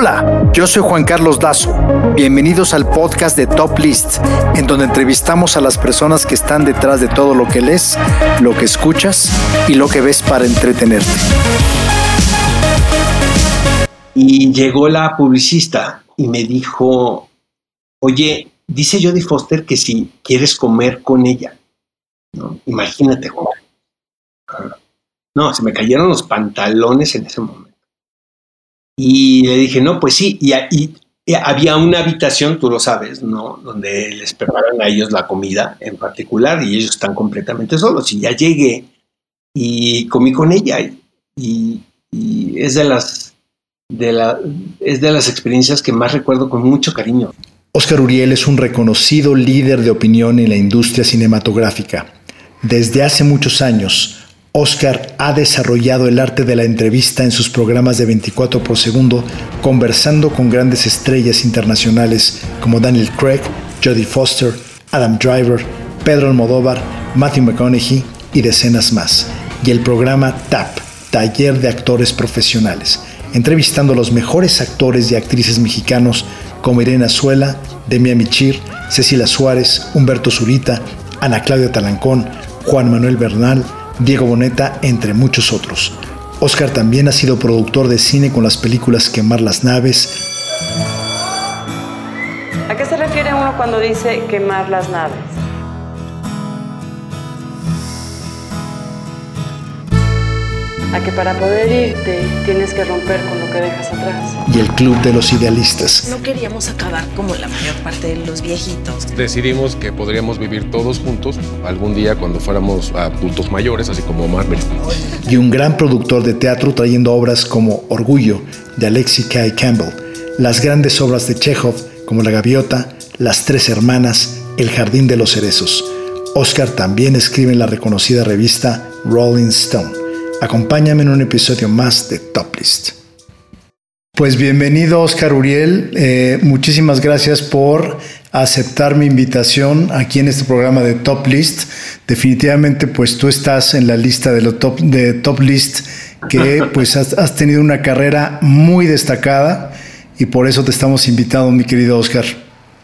Hola, yo soy Juan Carlos Dazo. Bienvenidos al podcast de Top List, en donde entrevistamos a las personas que están detrás de todo lo que lees, lo que escuchas y lo que ves para entretenerte. Y llegó la publicista y me dijo, oye, dice Jodie Foster que si quieres comer con ella. Imagínate, Juan. No, se me cayeron los pantalones en ese momento. Y le dije, no, pues sí, y, había una habitación, tú lo sabes, ¿no? Donde les preparan a ellos la comida en particular y ellos están completamente solos. Y ya llegué y comí con ella y, es de las de la, es de las experiencias que más recuerdo con mucho cariño. Oscar Uriel es un reconocido líder de opinión en la industria cinematográfica. Desde hace muchos años Oscar ha desarrollado el arte de la entrevista en sus programas de 24 por segundo, conversando con grandes estrellas internacionales como Daniel Craig, Jodie Foster, Adam Driver, Pedro Almodóvar, Matthew McConaughey y decenas más. Y el programa TAP, Taller de Actores Profesionales, entrevistando a los mejores actores y actrices mexicanos como Irene Azuela, Demi Michir, Cecilia Suárez, Humberto Zurita, Ana Claudia Talancón, Juan Manuel Bernal, Diego Boneta, entre muchos otros. Oscar también ha sido productor de cine con las películas Quemar las naves. ¿A qué se refiere uno cuando dice quemar las naves? A que para poder irte tienes que romper con lo que dejas atrás. Y el Club de los Idealistas. No queríamos acabar como la mayor parte de los viejitos. Decidimos que podríamos vivir todos juntos algún día cuando fuéramos adultos mayores, así como Marvel. Y un gran productor de teatro trayendo obras como Orgullo de Alexi K. Campbell, las grandes obras de Chekhov como La Gaviota, Las Tres Hermanas, El Jardín de los Cerezos. Oscar también escribe en la reconocida revista Rolling Stone. Acompáñame en un episodio más de Top List. Pues bienvenido Oscar Uriel, eh, muchísimas gracias por aceptar mi invitación aquí en este programa de Top List. Definitivamente pues tú estás en la lista de, los top, de Top List que pues has, has tenido una carrera muy destacada y por eso te estamos invitando mi querido Oscar.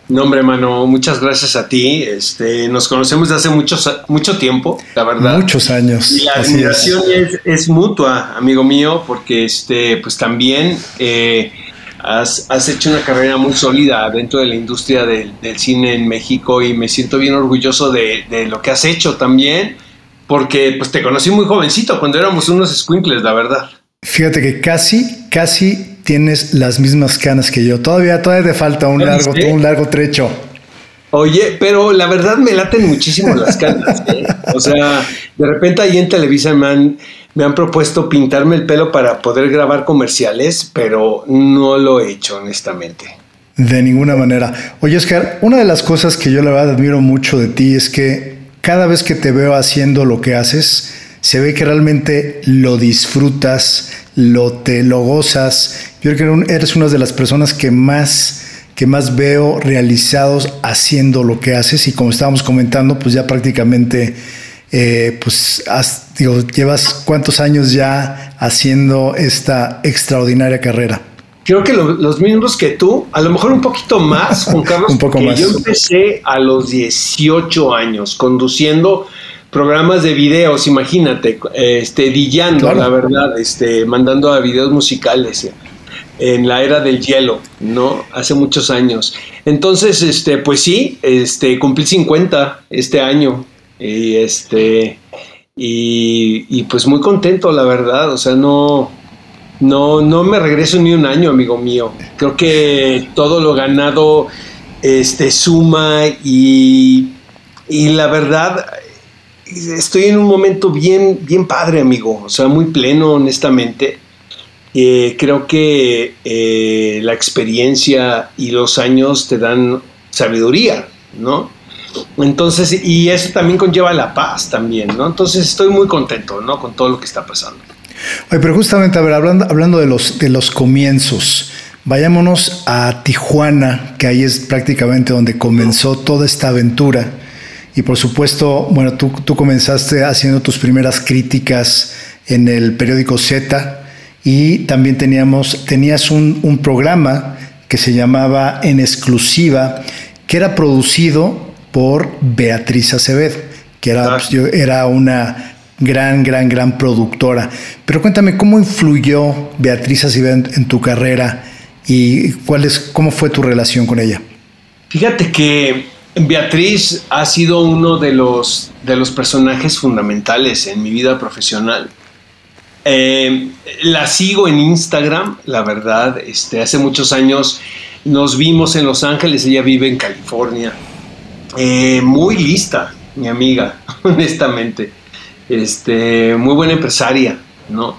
No, hombre, mano, muchas gracias a ti. Este, nos conocemos desde hace muchos, mucho tiempo, la verdad. Muchos años. Y la admiración es. mutua, amigo mío, porque este, pues también eh, has, hecho una carrera muy sólida dentro de la industria del, cine en México y me siento bien orgulloso de, de, lo que has hecho también, porque pues te conocí muy jovencito, cuando éramos unos squinkles, la verdad. Fíjate que casi, casi tienes las mismas canas que yo. Todavía, todavía te falta un largo, un largo trecho. Oye, pero la verdad me laten muchísimo las canas. ¿eh? O sea, de repente ahí en Televisa me han, me han propuesto pintarme el pelo para poder grabar comerciales, pero no lo he hecho, honestamente. De ninguna manera. Oye, Oscar, una de las cosas que yo la verdad admiro mucho de ti es que cada vez que te veo haciendo lo que haces, se ve que realmente lo disfrutas, lo te lo gozas. Yo creo que eres una de las personas que más que más veo realizados haciendo lo que haces y como estábamos comentando, pues ya prácticamente eh, pues digo, llevas cuántos años ya haciendo esta extraordinaria carrera. Creo que los mismos que tú, a lo mejor un poquito más, Juan Carlos, un poco más. yo empecé a los 18 años conduciendo programas de videos, imagínate, este, dillando, la verdad, este, mandando a videos musicales en la era del hielo, ¿no? Hace muchos años. Entonces, este, pues sí, este, cumplí 50 este año y este, y, pues muy contento, la verdad, o sea, no, no, no me regreso ni un año, amigo mío. Creo que todo lo ganado, este, suma y, y la verdad, estoy en un momento bien, bien padre, amigo, o sea, muy pleno, honestamente. Eh, creo que eh, la experiencia y los años te dan sabiduría, ¿no? Entonces, y eso también conlleva la paz también, ¿no? Entonces estoy muy contento, ¿no? Con todo lo que está pasando. Oye, pero justamente, a ver, hablando, hablando de, los, de los comienzos, vayámonos a Tijuana, que ahí es prácticamente donde comenzó toda esta aventura. Y por supuesto, bueno, tú, tú comenzaste haciendo tus primeras críticas en el periódico Z y también teníamos, tenías un, un programa que se llamaba En exclusiva, que era producido por Beatriz Acevedo, que era, pues, era una gran, gran, gran productora. Pero cuéntame, ¿cómo influyó Beatriz Acevedo en, tu carrera y cuál es, cómo fue tu relación con ella? Fíjate que Beatriz ha sido uno de los, de los personajes fundamentales en mi vida profesional. Eh, la sigo en Instagram, la verdad, este, hace muchos años nos vimos en Los Ángeles, ella vive en California. Eh, muy lista, mi amiga, honestamente. Este, muy buena empresaria, ¿no?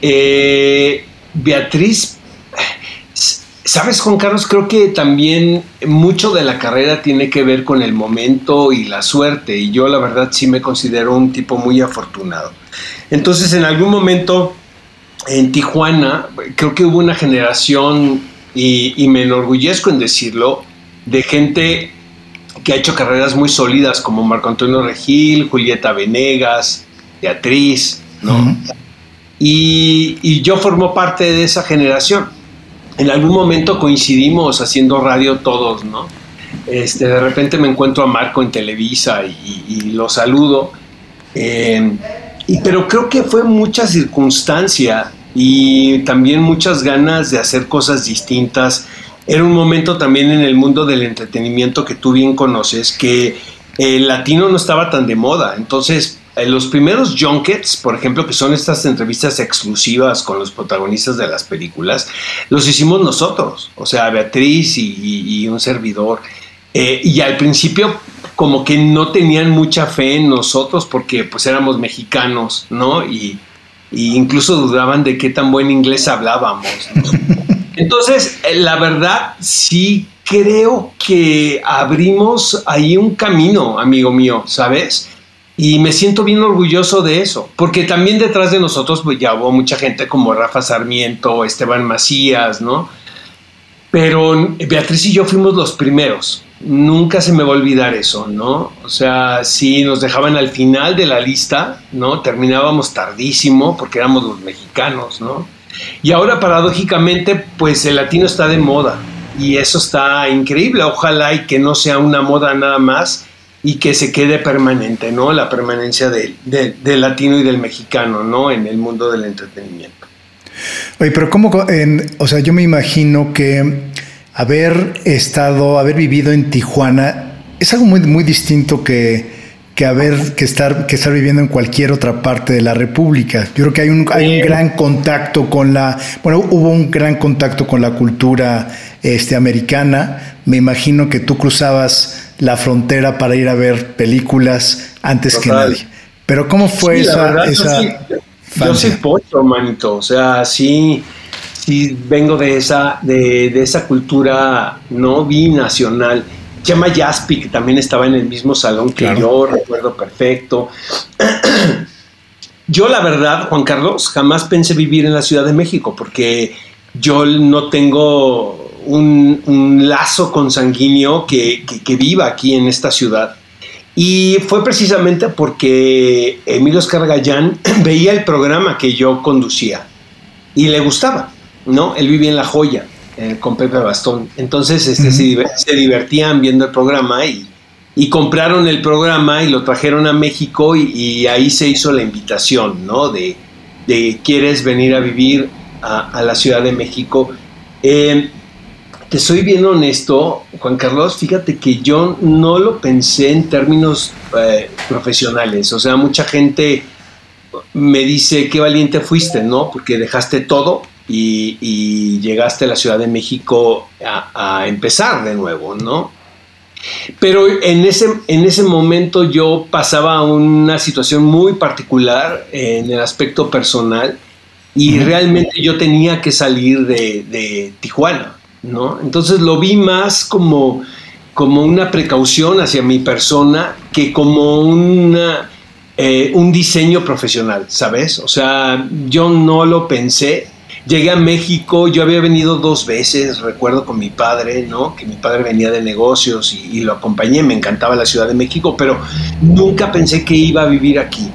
Eh, Beatriz, sabes, Juan Carlos, creo que también mucho de la carrera tiene que ver con el momento y la suerte. Y yo, la verdad, sí me considero un tipo muy afortunado. Entonces, en algún momento en Tijuana, creo que hubo una generación, y, me enorgullezco en decirlo, de gente que ha hecho carreras muy sólidas como Marco Antonio Regil, Julieta Venegas, Beatriz, ¿no? y, y, yo formo parte de esa generación. En algún momento coincidimos haciendo radio todos, ¿no? Este, de repente me encuentro a Marco en Televisa y, lo saludo. Eh, y, pero creo que fue mucha circunstancia y también muchas ganas de hacer cosas distintas. Era un momento también en el mundo del entretenimiento que tú bien conoces, que el latino no estaba tan de moda. Entonces, en los primeros junkets, por ejemplo, que son estas entrevistas exclusivas con los protagonistas de las películas, los hicimos nosotros, o sea, Beatriz y, un servidor. Eh, y al principio como que no tenían mucha fe en nosotros porque pues éramos mexicanos, ¿no? Y, incluso dudaban de qué tan buen inglés hablábamos. Entonces, eh, la verdad, sí creo que abrimos ahí un camino, amigo mío, ¿sabes? Y me siento bien orgulloso de eso, porque también detrás de nosotros pues, ya hubo mucha gente como Rafa Sarmiento, Esteban Macías, ¿no? Pero Beatriz y yo fuimos los primeros, nunca se me va a olvidar eso, ¿no? O sea, si nos dejaban al final de la lista, ¿no? Terminábamos tardísimo porque éramos los mexicanos, ¿no? Y ahora paradójicamente, pues el latino está de moda y eso está increíble. Ojalá y que no sea una moda nada más y que se quede permanente, ¿no? La permanencia del latino y del mexicano, ¿no? En el mundo del entretenimiento. Oye, pero ¿cómo? En, o sea, yo me imagino que haber estado, haber vivido en Tijuana es algo muy, muy distinto que, que haber que estar que estar viviendo en cualquier otra parte de la República. Yo creo que hay un, hay un gran contacto con la bueno, hubo un gran contacto con la cultura este americana. Me imagino que tú cruzabas la frontera para ir a ver películas antes que nadie. Pero ¿cómo fue esa, esa yo, soy, pocho, manito, o sea, sí sí vengo de esa, de, esa cultura no binacional. Chema Yaspi, que también estaba en el mismo salón que yo, recuerdo perfecto. yo, la verdad, Juan Carlos, jamás pensé vivir en la Ciudad de México, porque yo no tengo un, lazo consanguíneo que, que, que viva aquí en esta ciudad. Y fue precisamente porque Emilio Escargallán veía el programa que yo conducía y le gustaba. ¿no? Él vivía en La Joya eh, con Pepe Bastón. Entonces este, se, divertían viendo el programa y, y, compraron el programa y lo trajeron a México y, ahí se hizo la invitación, ¿no? De, de ¿quieres venir a vivir a, la Ciudad de México? Em, te soy bien honesto, Juan Carlos, fíjate que yo no lo pensé en términos eh, profesionales, o sea, mucha gente me dice, qué valiente fuiste, ¿no? Porque dejaste todo y, llegaste a la Ciudad de México a, empezar de nuevo, ¿no? Pero en ese, en ese momento yo pasaba una situación muy particular en el aspecto personal y realmente yo tenía que salir de, Tijuana, ¿no? Entonces lo vi más como, como una precaución hacia mi persona que como una, eh, un diseño profesional, ¿sabes? O sea, yo no lo pensé, Llegué a México, yo había venido dos veces, recuerdo con mi padre, ¿no? Que mi padre venía de negocios y, lo acompañé, me encantaba la Ciudad de México, pero nunca pensé que iba a vivir aquí.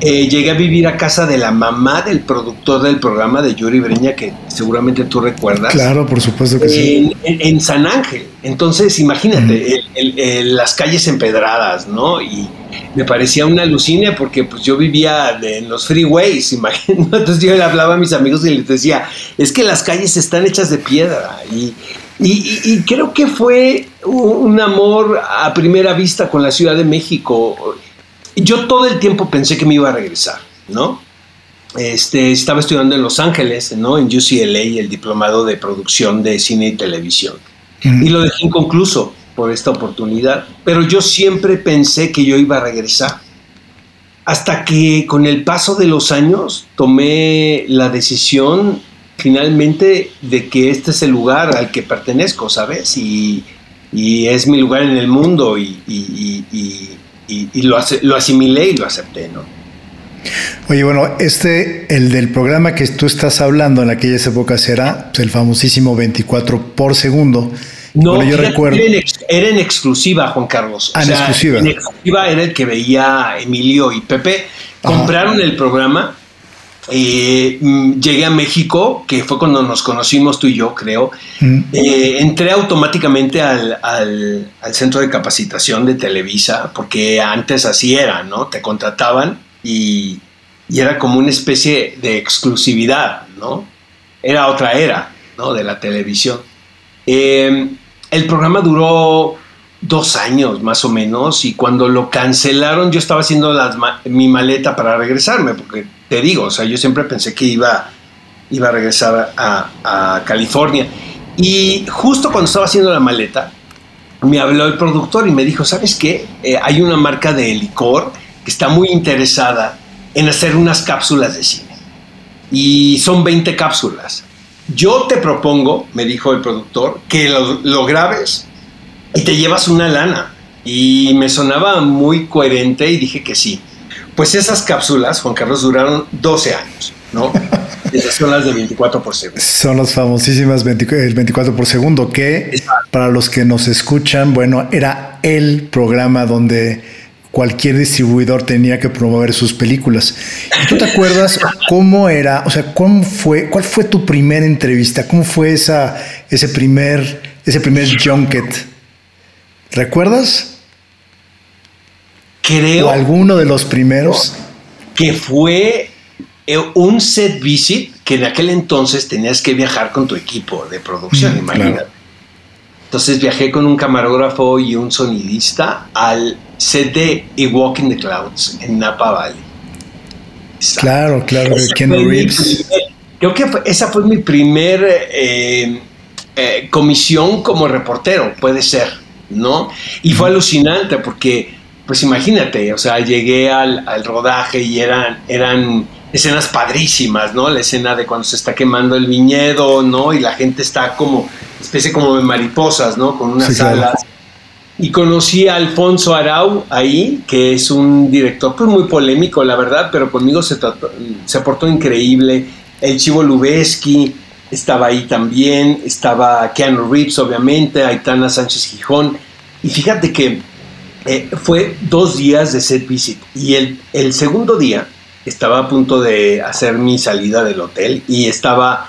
Eh, llegué a vivir a casa de la mamá del productor del programa de Yuri Breña, que seguramente tú recuerdas. Claro, por supuesto que sí. En, San Ángel. Entonces, imagínate, las calles empedradas, ¿no? Y me parecía una alucina porque pues yo vivía en los freeways, imagínate. Entonces yo le hablaba a mis amigos y les decía, es que las calles están hechas de piedra. Y, y creo que fue un amor a primera vista con la Ciudad de México yo todo el tiempo pensé que me iba a regresar, ¿no? Este, estaba estudiando en Los Ángeles, ¿no? En UCLA, el diplomado de producción de cine y televisión. Y lo dejé inconcluso por esta oportunidad. Pero yo siempre pensé que yo iba a regresar. Hasta que con el paso de los años tomé la decisión finalmente de que este es el lugar al que pertenezco, ¿sabes? Y, es mi lugar en el mundo y, y, lo, lo asimilé y lo acepté, ¿no? Oye, bueno, este, el del programa que tú estás hablando en aquellas épocas era pues, el famosísimo 24 por segundo. No, yo recuerdo. Era en, exclusiva, Juan Carlos. Ah, en exclusiva. En exclusiva era el que veía Emilio y Pepe. Compraron el programa eh, mm, llegué a México, que fue cuando nos conocimos tú y yo, creo. Mm. Eh, entré automáticamente al, centro de capacitación de Televisa, porque antes así era, ¿no? Te contrataban y, era como una especie de exclusividad, ¿no? Era otra era, ¿no? De la televisión. Eh, el programa duró dos años más o menos y cuando lo cancelaron yo estaba haciendo mi maleta para regresarme porque te digo, o sea, yo siempre pensé que iba, iba a regresar a, California y justo cuando estaba haciendo la maleta me habló el productor y me dijo, ¿sabes qué? Eh, hay una marca de licor que está muy interesada en hacer unas cápsulas de cine y son 20 cápsulas. Yo te propongo, me dijo el productor, que lo, lo grabes y te llevas una lana. Y me sonaba muy coherente y dije que sí. Pues esas cápsulas, Juan Carlos, duraron 12 años, ¿no? Esas son las de 24 por segundo. Son las famosísimas 24 por segundo, que para los que nos escuchan, bueno, era el programa donde cualquier distribuidor tenía que promover sus películas. ¿Tú te acuerdas cómo era, o sea, cómo fue, cuál fue tu primera entrevista? ¿Cómo fue esa, ese primer, ese primer junket? ¿Recuerdas? Creo. ¿O alguno de los primeros? Que fue eh, un set visit que en aquel entonces tenías que viajar con tu equipo de producción, mm, imagínate. Entonces viajé con un camarógrafo y un sonidista al set de A Walk in the Clouds en Napa Valley. Claro, claro, Ken Reeves. creo que esa fue mi primer eh, eh, comisión como reportero, puede ser. ¿No? Y fue alucinante porque, pues imagínate, o sea, llegué al, rodaje y eran, eran escenas padrísimas, ¿no? La escena de cuando se está quemando el viñedo, ¿no? Y la gente está como, especie como de mariposas, ¿no? Con unas alas. Y conocí a Alfonso Arau ahí, que es un director pues muy polémico, la verdad, pero conmigo se, trató, se portó increíble. El Chivo Lubeski, estaba ahí también, estaba Keanu Reeves, obviamente, Aitana Sánchez Gijón. Y fíjate que eh, fue dos días de set visit. Y el, el, segundo día estaba a punto de hacer mi salida del hotel y estaba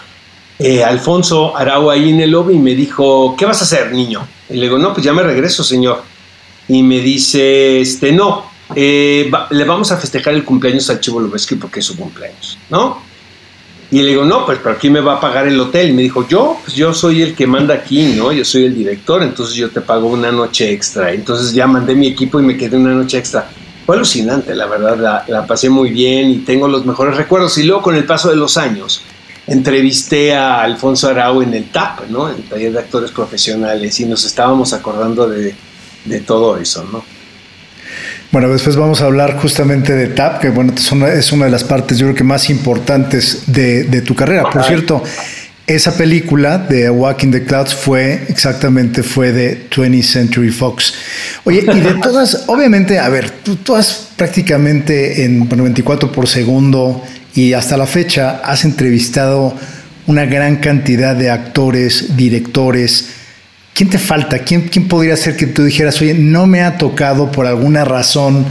eh, Alfonso Arau ahí en el lobby y me dijo, ¿qué vas a hacer, niño? Y le digo, no, pues ya me regreso, señor. Y me dice, este, no, eh, le vamos a festejar el cumpleaños al Chivo Lubeski porque es su cumpleaños, ¿no? Y le digo, no, pues, ¿pero quién me va a pagar el hotel? Y me dijo, yo, pues yo soy el que manda aquí, ¿no? Yo soy el director, entonces yo te pago una noche extra. Entonces ya mandé mi equipo y me quedé una noche extra. Fue alucinante, la verdad, la, pasé muy bien y tengo los mejores recuerdos. Y luego con el paso de los años, entrevisté a Alfonso Arau en el TAP, ¿no? El taller de actores profesionales y nos estábamos acordando de, de todo eso, ¿no? Bueno, después vamos a hablar justamente de TAP, que bueno, es una de las partes yo creo que más importantes de, tu carrera. Por cierto, esa película de Walking the Clouds fue exactamente fue de 20th Century Fox. Oye, y de todas, obviamente, a ver, tú, has prácticamente en 24 por segundo y hasta la fecha has entrevistado una gran cantidad de actores, directores, ¿Quién te falta? ¿Quién, ¿Quién podría ser que tú dijeras, oye, no me ha tocado por alguna razón,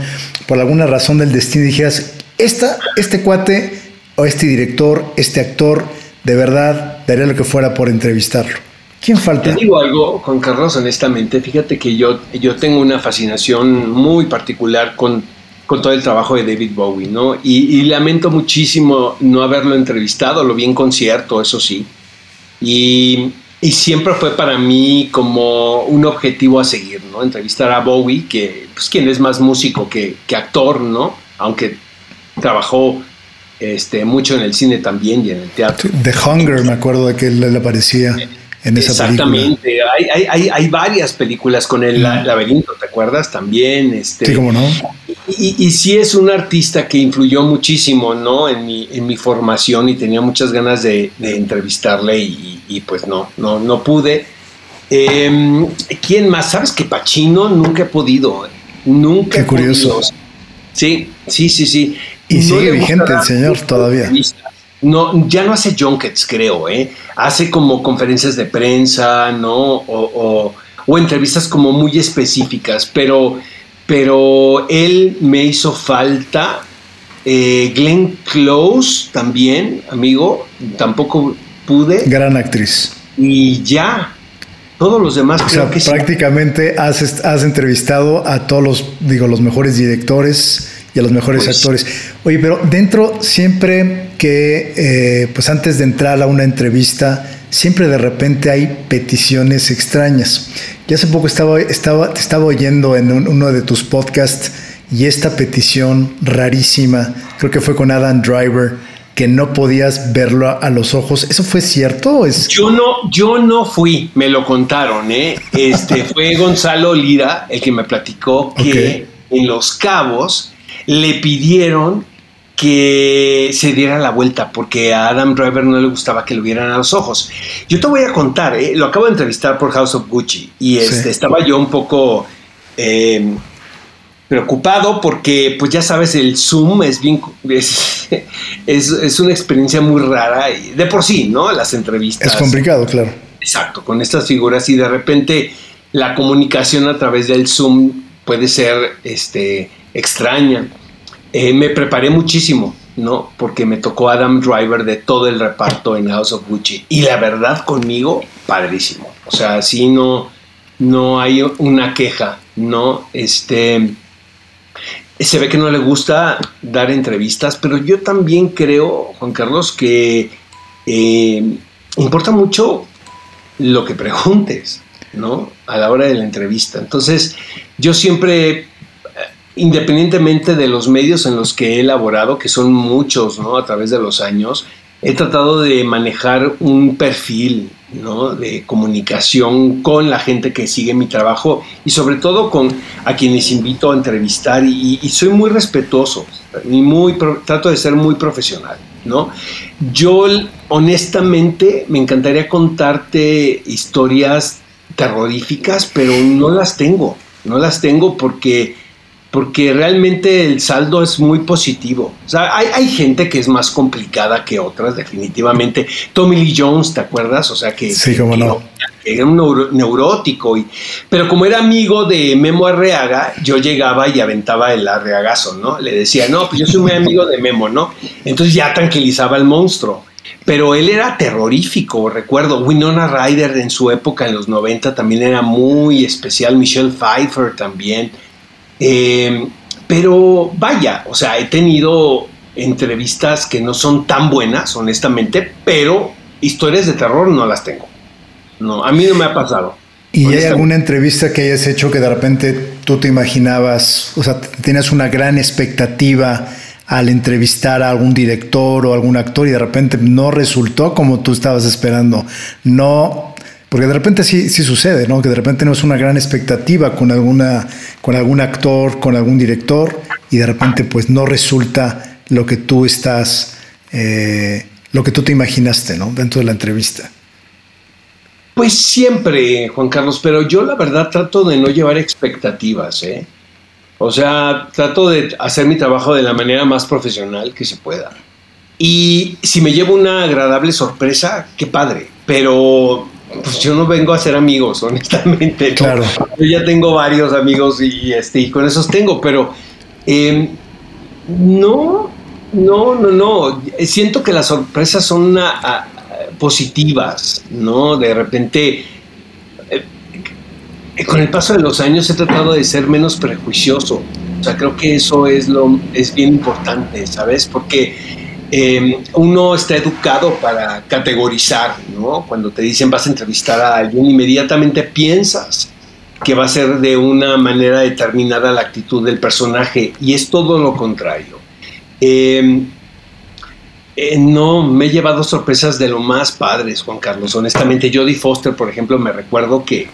por alguna razón del destino, dijeras, esta, este cuate o este director, este actor, de verdad daría lo que fuera por entrevistarlo. ¿Quién falta? Te digo algo, Juan Carlos, honestamente, fíjate que yo, yo tengo una fascinación muy particular con, con todo el trabajo de David Bowie, ¿no? Y, y, lamento muchísimo no haberlo entrevistado, lo vi en concierto, eso sí. Y, y, siempre fue para mí como un objetivo a seguir, ¿no? Entrevistar a Bowie, que, pues, quien es más músico que, que actor, ¿no? Aunque trabajó este, mucho en el cine también y en el teatro. The Hunger, me acuerdo de que él aparecía en esa Exactamente. película. Exactamente, hay, hay, hay, varias películas con el laberinto, ¿te acuerdas? También. Este, sí, cómo no. Y, y, sí es un artista que influyó muchísimo, ¿no? En mi, en mi formación y tenía muchas ganas de, de entrevistarle y, y, pues no, no, no pude. Eh, ¿Quién más? ¿Sabes que Pachino nunca he podido? Nunca. Qué curioso. Sí, sí, sí, sí. Y sigue vigente el señor todavía. No, ya no hace junkets, creo, ¿eh? Hace como conferencias de prensa, ¿no? O, o, entrevistas como muy específicas, pero, pero él me hizo falta. Eh, Glenn Close también, amigo, tampoco pude. Gran actriz. Y ya, todos los demás o sea, prácticamente has, has, entrevistado a todos los, digo, los mejores directores y a los mejores pues, actores. Oye, pero dentro siempre que, eh, pues antes de entrar a una entrevista, siempre de repente hay peticiones extrañas. Ya hace poco estaba, estaba, te estaba oyendo en uno de tus podcasts y esta petición rarísima, creo que fue con Adam Driver, que no podías verlo a, los ojos. ¿Eso fue cierto? Es... Yo no, yo no fui, me lo contaron, ¿eh? Este fue Gonzalo Lira el que me platicó que en Los Cabos le pidieron que se diera la vuelta porque a Adam Driver no le gustaba que lo vieran a los ojos. Yo te voy a contar, ¿eh? lo acabo de entrevistar por House of Gucci y este, estaba yo un poco eh, preocupado porque, pues ya sabes, el Zoom es bien, es, es, una experiencia muy rara, de por sí, ¿no? Las entrevistas. Es complicado, claro. Exacto, con estas figuras y de repente la comunicación a través del Zoom puede ser este, extraña. Eh, me preparé muchísimo, ¿no? Porque me tocó Adam Driver de todo el reparto en House of Gucci. Y la verdad conmigo, padrísimo. O sea, sí no, no hay una queja, ¿no? Este se ve que no le gusta dar entrevistas, pero yo también creo, Juan Carlos, que eh, importa mucho lo que preguntes, ¿no? A la hora de la entrevista. Entonces, yo siempre, eh, independientemente de los medios en los que he elaborado, que son muchos, ¿no? A través de los años, he tratado de manejar un perfil ¿no? de comunicación con la gente que sigue mi trabajo y sobre todo con a quienes invito a entrevistar y, soy muy respetuoso y muy trato de ser muy profesional. ¿no? Yo honestamente me encantaría contarte historias terroríficas, pero no las tengo, no las tengo porque porque realmente el saldo es muy positivo. O sea, hay, gente que es más complicada que otras, definitivamente. Tommy Lee Jones, ¿te acuerdas? O sea, que, sí, cómo no. era un neurótico. Y, pero como era amigo de Memo Arreaga, yo llegaba y aventaba el arreagazo, ¿no? Le decía, no, pues yo soy muy amigo de Memo, ¿no? Entonces ya tranquilizaba al monstruo. Pero él era terrorífico, recuerdo. Winona Ryder en su época, en los 90, también era muy especial. Michelle Pfeiffer también. Eh, pero vaya, o sea, he tenido entrevistas que no son tan buenas, honestamente, pero historias de terror no las tengo. No, a mí no me ha pasado. ¿Y hay alguna entrevista que hayas hecho que de repente tú te imaginabas, o sea, tienes una gran expectativa al entrevistar a algún director o algún actor y de repente no resultó como tú estabas esperando? No porque de repente sí, sí sucede, ¿no? Que de repente es una gran expectativa con, alguna, con algún actor, con algún director, y de repente pues no resulta lo que tú estás, eh, lo que tú te imaginaste, ¿no? Dentro de la entrevista. Pues siempre, Juan Carlos, pero yo la verdad trato de no llevar expectativas, ¿eh? O sea, trato de hacer mi trabajo de la manera más profesional que se pueda. Y si me llevo una agradable sorpresa, qué padre. Pero pues yo no vengo a ser amigos, honestamente. Claro. Yo ya tengo varios amigos y, este, y con esos tengo, pero em, no, No, no, no. Siento que las sorpresas son ah, positivas, ¿no? De repente, eh, con el paso de los años he tratado de ser menos prejuicioso. O sea, creo que eso es, lo, es bien importante, ¿sabes? Porque em, uno está educado para categorizar, ¿no? Cuando te dicen vas a entrevistar a alguien, inmediatamente piensas que va a ser de una manera determinada la actitud del personaje y es todo lo contrario. Em, eh, no, me he llevado sorpresas de lo más padres, Juan Carlos. Honestamente, Jodie Foster, por ejemplo, me recuerdo que,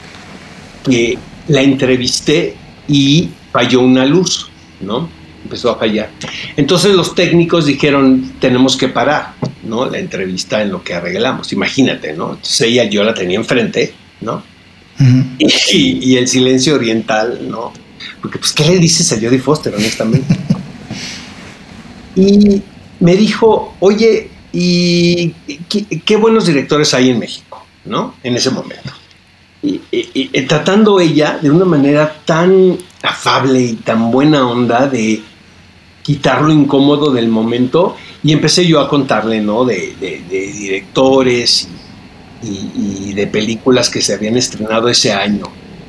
que la entrevisté y falló una luz, ¿no? Empezó a fallar. Entonces los técnicos dijeron, tenemos que parar, ¿no? La entrevista en lo que arreglamos. Imagínate, ¿no? Entonces ella, yo la tenía enfrente, ¿no? y, el silencio oriental, ¿no? Porque, pues, ¿qué le dices a Jodie Foster, honestamente? y me dijo, oye, ¿y qué, buenos directores hay en México, ¿no? En ese momento. Y, tratando ella de una manera tan afable y tan buena onda de quitar lo incómodo del momento y empecé yo a contarle, ¿no? De, directores y, de películas que se habían estrenado ese año.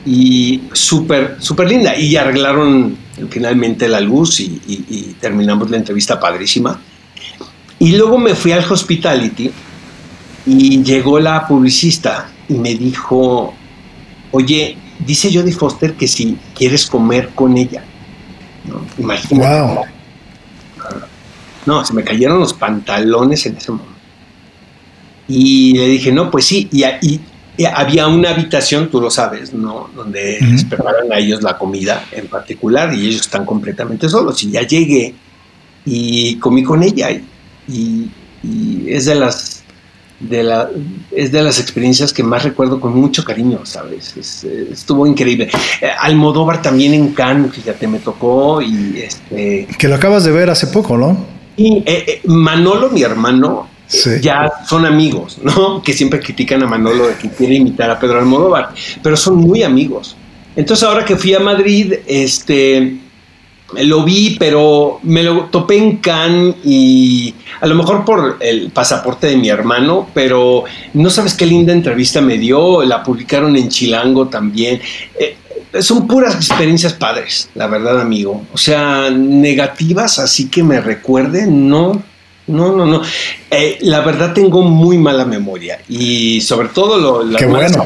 Y súper, súper linda. Y arreglaron finalmente la luz y, terminamos la entrevista padrísima. Y luego me fui al hospitality y llegó la publicista y me dijo, oye, dice Jodie Foster que si quieres comer con ella. ¿no? Imagínate. No, se me cayeron los pantalones en ese momento. Y le dije, no, pues sí, y, había una habitación, tú lo sabes, ¿no? Donde les preparan a ellos la comida en particular y ellos están completamente solos. Y ya llegué y comí con ella y, es de las de la, es de las experiencias que más recuerdo con mucho cariño, ¿sabes? estuvo increíble. Eh, Almodóvar también en Cannes, fíjate, me tocó y este... Que lo acabas de ver hace poco, ¿no? Y eh, eh, Manolo, mi hermano, ya son amigos, ¿no? Que siempre critican a Manolo de que quiere imitar a Pedro Almodóvar, pero son muy amigos. Entonces ahora que fui a Madrid, este, lo vi, pero me lo topé en Cannes y a lo mejor por el pasaporte de mi hermano, pero no sabes qué linda entrevista me dio, la publicaron en Chilango también. Eh, son puras experiencias padres, la verdad, amigo. O sea, negativas, así que me recuerden, no, no, no, no. Eh, la verdad tengo muy mala memoria y sobre todo lo, las, malas,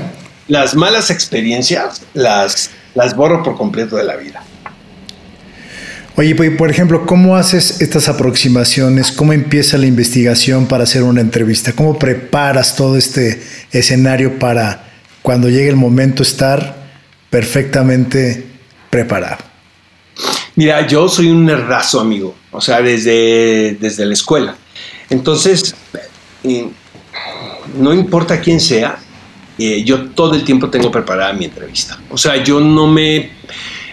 las malas experiencias las, las borro por completo de la vida. Oye, pues, por ejemplo, ¿cómo haces estas aproximaciones? ¿Cómo empieza la investigación para hacer una entrevista? ¿Cómo preparas todo este escenario para cuando llegue el momento estar perfectamente preparado? Mira, yo soy un nerdazo, amigo, o sea, desde, desde la escuela. Entonces, eh, no importa quién sea, eh, yo todo el tiempo tengo preparada mi entrevista. O sea, yo no me,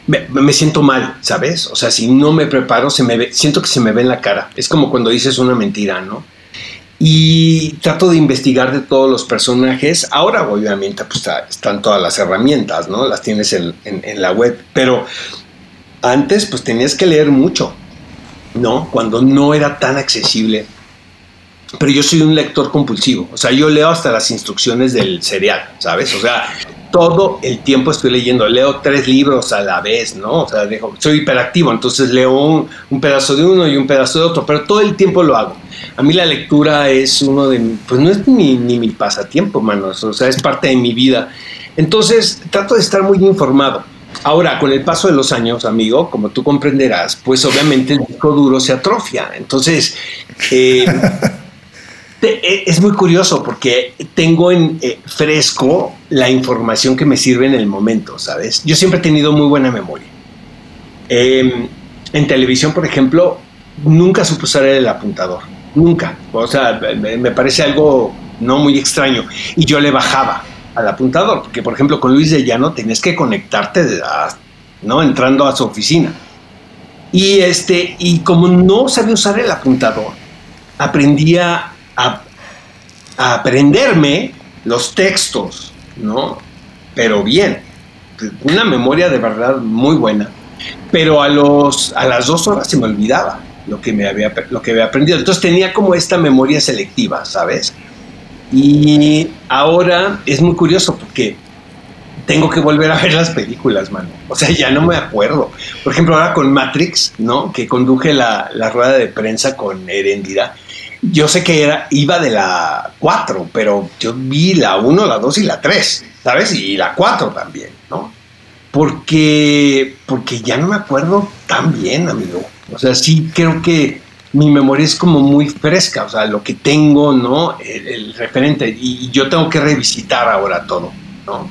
me, siento mal, ¿sabes? O sea, si no me preparo, se me siento que se me ve en la cara. Es como cuando dices una mentira, ¿no? Y trato de investigar de todos los personajes. Ahora, obviamente, pues están todas las herramientas, ¿no? Las tienes en, en la web. Pero antes pues tenías que leer mucho, ¿no? Cuando no era tan accesible. Pero yo soy un lector compulsivo, o sea, yo leo hasta las instrucciones del serial, ¿sabes? O sea, todo el tiempo estoy leyendo, leo tres libros a la vez, ¿no? O sea, soy hiperactivo, entonces leo un, pedazo de uno y un pedazo de otro, pero todo el tiempo lo hago. A mí la lectura es uno de, pues no es ni, ni mi pasatiempo, manos, o sea, es parte de mi vida. Entonces, trato de estar muy informado. Ahora, con el paso de los años, amigo, como tú comprenderás, pues obviamente el disco duro se atrofia. Entonces, eh, eh, es muy curioso porque tengo en eh, fresco la información que me sirve en el momento, ¿sabes? Yo siempre he tenido muy buena memoria. Em, en televisión, por ejemplo, nunca supe usar el apuntador. Nunca. O sea, me parece algo no muy extraño. Y yo le bajaba al apuntador, porque por ejemplo con Luis de Llano tenías que conectarte, ¿no? Entrando a su oficina. Y, este, y como no sabía usar el apuntador, aprendía a, aprenderme los textos, ¿no? Pero bien, una memoria de verdad muy buena. Pero a, los, a las dos horas se me olvidaba. lo que, me había, lo que había aprendido. Entonces tenía como esta memoria selectiva, ¿sabes? Y ahora es muy curioso porque tengo que volver a ver las películas, mano. O sea, ya no me acuerdo. Por ejemplo, ahora con Matrix, ¿no? Que conduje la, la rueda de prensa con Herendira. Yo sé que era, iba de la 4, pero yo vi la 1, la 2 y la 3, ¿sabes? Y la 4 también, ¿no? Porque, porque ya no me acuerdo tan bien, amigo. O sea, sí creo que mi memoria es como muy fresca, o sea, lo que tengo, ¿no? El, referente, y, yo tengo que revisitar ahora todo, ¿no?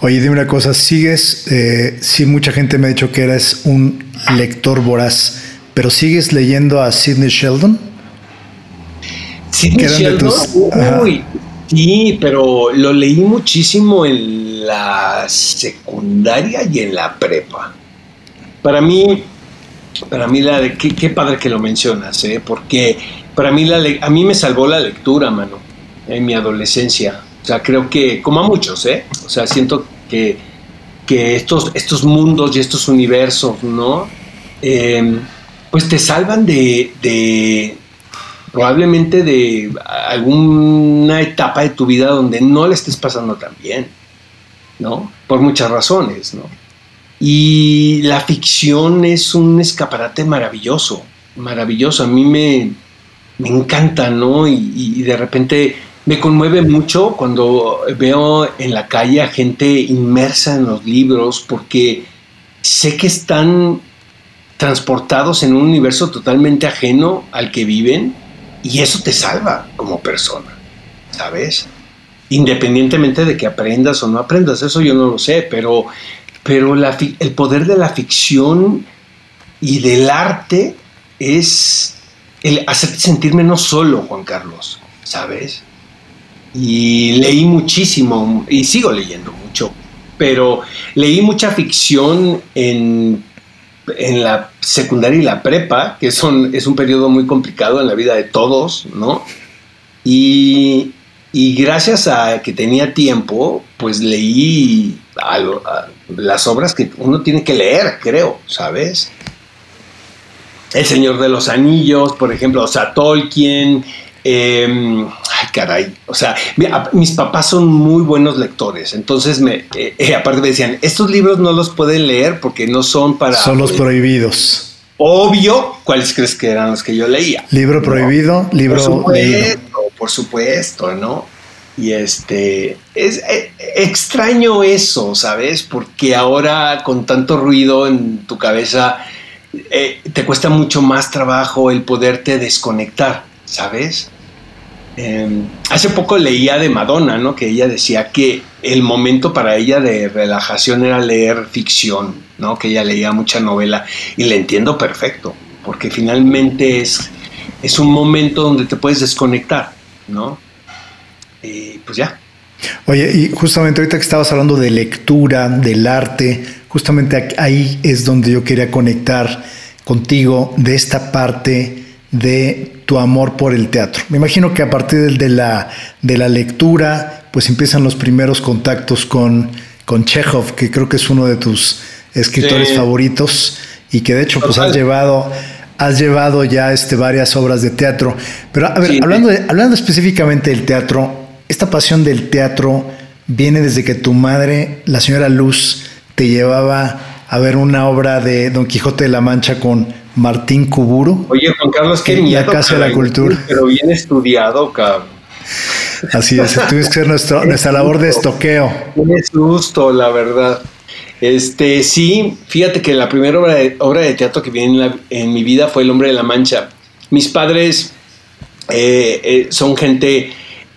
Oye, dime una cosa, ¿sigues? Eh, sí, mucha gente me ha dicho que eres un lector voraz, pero ¿sigues leyendo a Sidney Sheldon? Sidney Sheldon, uy, sí, pero lo leí muchísimo en la secundaria y en la prepa. Para mí, para mí, la de, qué, padre que lo mencionas, ¿eh? porque para mí la, a mí me salvó la lectura, mano, en mi adolescencia. O sea, creo que, como a muchos, ¿eh? O sea, siento que, que estos, estos mundos y estos universos, ¿no? Em, pues te salvan de, de, probablemente de alguna etapa de tu vida donde no le estés pasando tan bien, ¿no? Por muchas razones, ¿no? Y la ficción es un escaparate maravilloso, maravilloso. A mí me, encanta, ¿no? Y, de repente me conmueve mucho cuando veo en la calle a gente inmersa en los libros porque sé que están transportados en un universo totalmente ajeno al que viven y eso te salva como persona, ¿sabes? Independientemente de que aprendas o no aprendas, eso yo no lo sé, pero pero el poder de la ficción y del arte es el hacerte sentir menos solo, Juan Carlos, ¿sabes? Y leí muchísimo, y sigo leyendo mucho, pero leí mucha ficción en, en la secundaria y la prepa, que son, es un periodo muy complicado en la vida de todos, ¿no? Y, y gracias a que tenía tiempo, pues leí las obras que uno tiene que leer, creo, ¿sabes? El Señor de los Anillos, por ejemplo, o sea, Tolkien. Em, ay, caray. O sea, mis papás son muy buenos lectores. Entonces, me, eh, eh, aparte me decían, estos libros no los pueden leer porque no son para. Son los prohibidos. Obvio, ¿cuáles crees que eran los que yo leía? Libro prohibido, libro leído. Por supuesto, ¿no? Y este, es eh, extraño eso, ¿sabes? Porque ahora con tanto ruido en tu cabeza, eh, te cuesta mucho más trabajo el poderte desconectar, ¿sabes? Em, hace poco leía de Madonna, ¿no? Que ella decía que el momento para ella de relajación era leer ficción, ¿no? Que ella leía mucha novela y le entiendo perfecto, porque finalmente es, es un momento donde te puedes desconectar, ¿no? Y pues ya. Oye, y justamente ahorita que estabas hablando de lectura, del arte, justamente ahí es donde yo quería conectar contigo de esta parte de tu amor por el teatro. Me imagino que a partir de la, de la lectura, pues empiezan los primeros contactos con, con Chekhov, que creo que es uno de tus escritores favoritos y que de hecho pues has llevado has llevado ya este, varias obras de teatro. Pero a ver, hablando, hablando específicamente del teatro, esta pasión del teatro viene desde que tu madre, la señora Luz, te llevaba a ver una obra de Don Quijote de la Mancha con Martín Cuburo. Oye, Juan Carlos, qué la Casa de la Cultura. Pero bien estudiado, cabrón. Así es, tuviste que hacer nuestra labor de estoqueo. Un susto, la verdad. Este, sí, fíjate que la primera obra de, obra de teatro que vi en, en, mi vida fue El Hombre de la Mancha. Mis padres eh, eh, son gente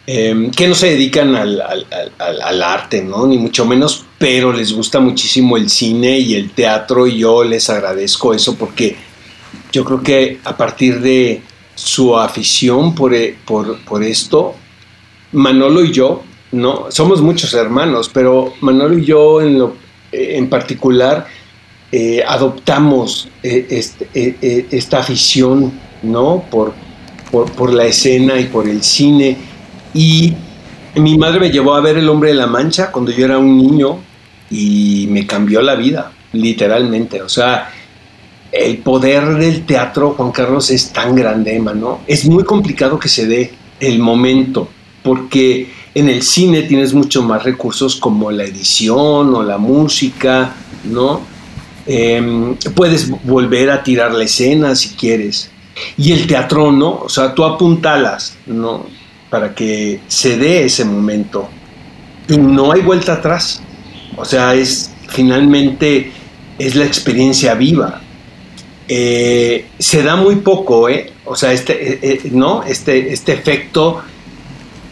Em, que no se dedican al, arte, ¿no? Ni mucho menos, pero les gusta muchísimo el cine y el teatro y yo les agradezco eso porque yo creo que a partir de su afición por, e, por, esto, Manolo y yo, ¿no? Somos muchos hermanos, pero Manolo y yo en, lo, en particular eh, adoptamos eh, este, eh, esta afición, ¿no? Por, por, por la escena y por el cine y mi madre me llevó a ver El hombre de la mancha cuando yo era un niño y me cambió la vida, literalmente. O sea, el poder del teatro, Juan Carlos, es tan grande, ¿no? Es muy complicado que se dé el momento, porque en el cine tienes mucho más recursos como la edición o la música, ¿no? Em, puedes volver a tirar la escena si quieres. Y el teatro no, o sea, tú apuntalas, ¿no? Para que se dé ese momento. Y no hay vuelta atrás. O sea, es finalmente es la experiencia viva. Eh, se da muy poco, ¿eh? O sea, este, eh, eh, ¿no? este, este efecto,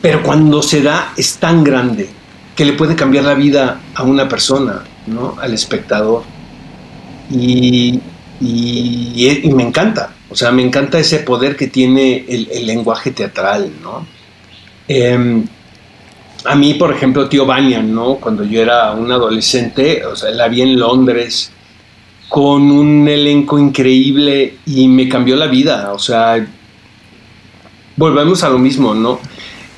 pero cuando se da es tan grande que le puede cambiar la vida a una persona, ¿no? Al espectador. Y, y, me encanta, o sea, me encanta ese poder que tiene el, lenguaje teatral, ¿no? Em, a mí, por ejemplo, Tío Banyan, ¿no? Cuando yo era un adolescente, o sea, la vi en Londres con un elenco increíble y me cambió la vida, o sea, volvemos a lo mismo, ¿no?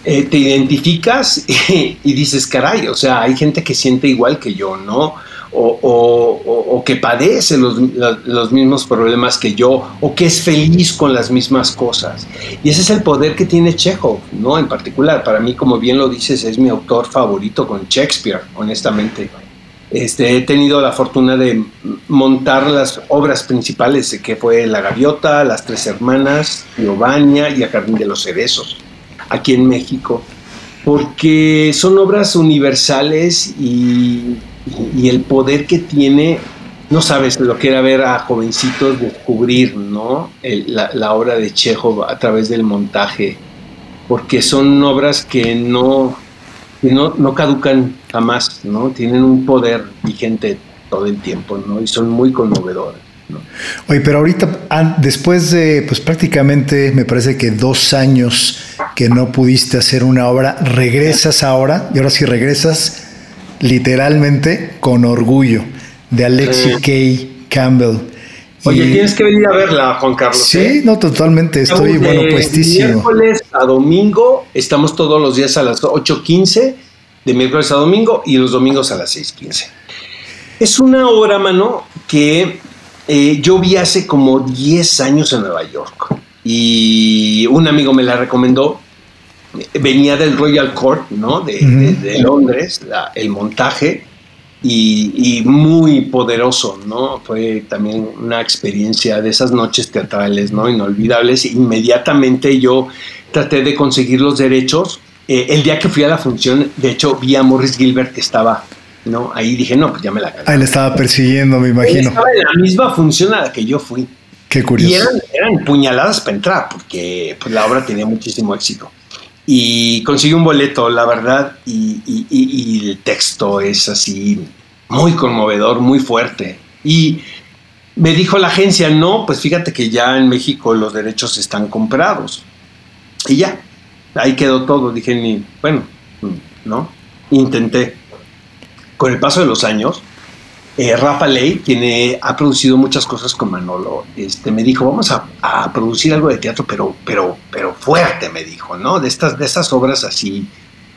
Eh, te identificas y, dices, caray, o sea, hay gente que siente igual que yo, ¿no? O, que padece los, los, mismos problemas que yo, o que es feliz con las mismas cosas. Y ese es el poder que tiene Chekhov, ¿no? En particular, para mí, como bien lo dices, es mi autor favorito con Shakespeare, honestamente. Este, he tenido la fortuna de montar las obras principales, que fue La Gaviota, Las Tres Hermanas, Giovanna y El Jardín de los Cerezos, aquí en México, porque son obras universales y, el poder que tiene, no sabes lo que era ver a jovencitos descubrir ¿no? la, la obra de Chekhov a través del montaje, porque son obras que no no, no caducan jamás, ¿no? Tienen un poder vigente todo el tiempo, ¿no? Y son muy conmovedores. ¿no? Oye, pero ahorita, después de, pues prácticamente, me parece que dos años que no pudiste hacer una obra, regresas ahora, y ahora sí regresas literalmente con orgullo, de Alexi K. Campbell. Oye, tienes que venir a verla, Juan Carlos. Sí, ¿eh? no, totalmente. Estoy, bueno, puestísimo. De miércoles a domingo, estamos todos los días a las 8.15, de miércoles a domingo, y los domingos a las 6.15. Es una obra, mano, que eh, yo vi hace como 10 años en Nueva York. Y un amigo me la recomendó. Venía del Royal Court, ¿no? De, Londres, el montaje y, muy poderoso, ¿no? Fue también una experiencia de esas noches teatrales, ¿no? Inolvidables. Inmediatamente yo traté de conseguir los derechos. Eh, el día que fui a la función, de hecho, vi a Morris Gilbert que estaba, ¿no? Ahí dije, no, pues ya me la cagué. Ahí le estaba persiguiendo, me imagino. estaba en la misma función a la que yo fui. Qué curioso. Y eran, puñaladas para entrar, porque pues, la obra tenía muchísimo éxito y conseguí un boleto, la verdad, y, el texto es así muy conmovedor, muy fuerte. Y me dijo la agencia, no, pues fíjate que ya en México los derechos están comprados. Y ya, ahí quedó todo. Dije, ni, bueno, ¿no? Intenté. Con el paso de los años, eh, Rafa Ley, quien ha producido muchas cosas con Manolo, este, me dijo, vamos a, producir algo de teatro, pero, pero, pero fuerte, me dijo, ¿no? De estas, de estas obras así,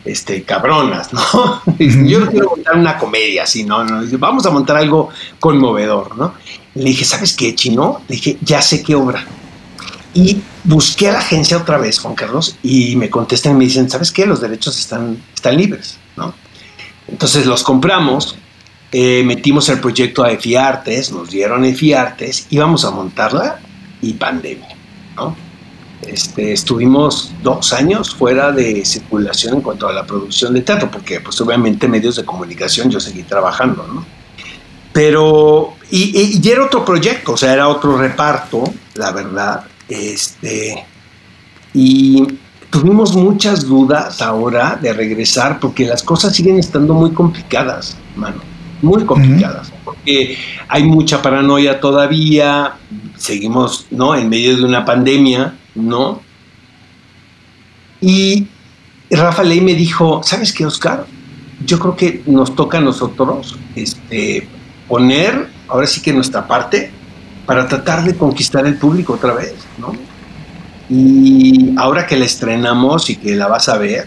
este, cabronas, ¿no? Yo no quiero montar una comedia así, ¿no? Vamos a montar algo conmovedor, ¿no? Le dije, ¿sabes qué, Chino? Le dije, ya sé qué obra. Y busqué a la agencia otra vez, Juan Carlos, y me contestan y me dicen, ¿sabes qué? Los derechos están, están libres, ¿no? Entonces los compramos eh, metimos el proyecto a EFIARTES, nos dieron EFIARTES, íbamos a montarla y pandemia, ¿no? Este, estuvimos dos años fuera de circulación en cuanto a la producción de teatro, porque pues obviamente medios de comunicación yo seguí trabajando, ¿no? Pero, y, y, era otro proyecto, o sea, era otro reparto, la verdad, este, y tuvimos muchas dudas ahora de regresar porque las cosas siguen estando muy complicadas, mano muy complicadas, porque hay mucha paranoia todavía, seguimos ¿no? en medio de una pandemia, ¿no? Y Rafa Ley me dijo, ¿sabes qué, Oscar? Yo creo que nos toca a nosotros este, poner, ahora sí que nuestra parte, para tratar de conquistar el público otra vez, ¿no? Y ahora que la estrenamos y que la vas a ver,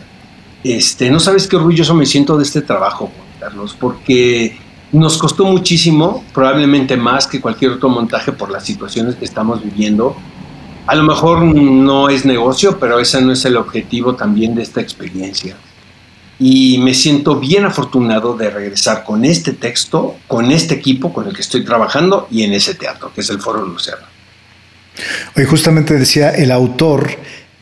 este, no sabes qué orgulloso me siento de este trabajo, Carlos, porque Nos costó muchísimo, probablemente más que cualquier otro montaje por las situaciones que estamos viviendo. A lo mejor no es negocio, pero ese no es el objetivo también de esta experiencia. Y me siento bien afortunado de regresar con este texto, con este equipo con el que estoy trabajando y en ese teatro, que es el Foro Lucerna. Hoy justamente decía el autor,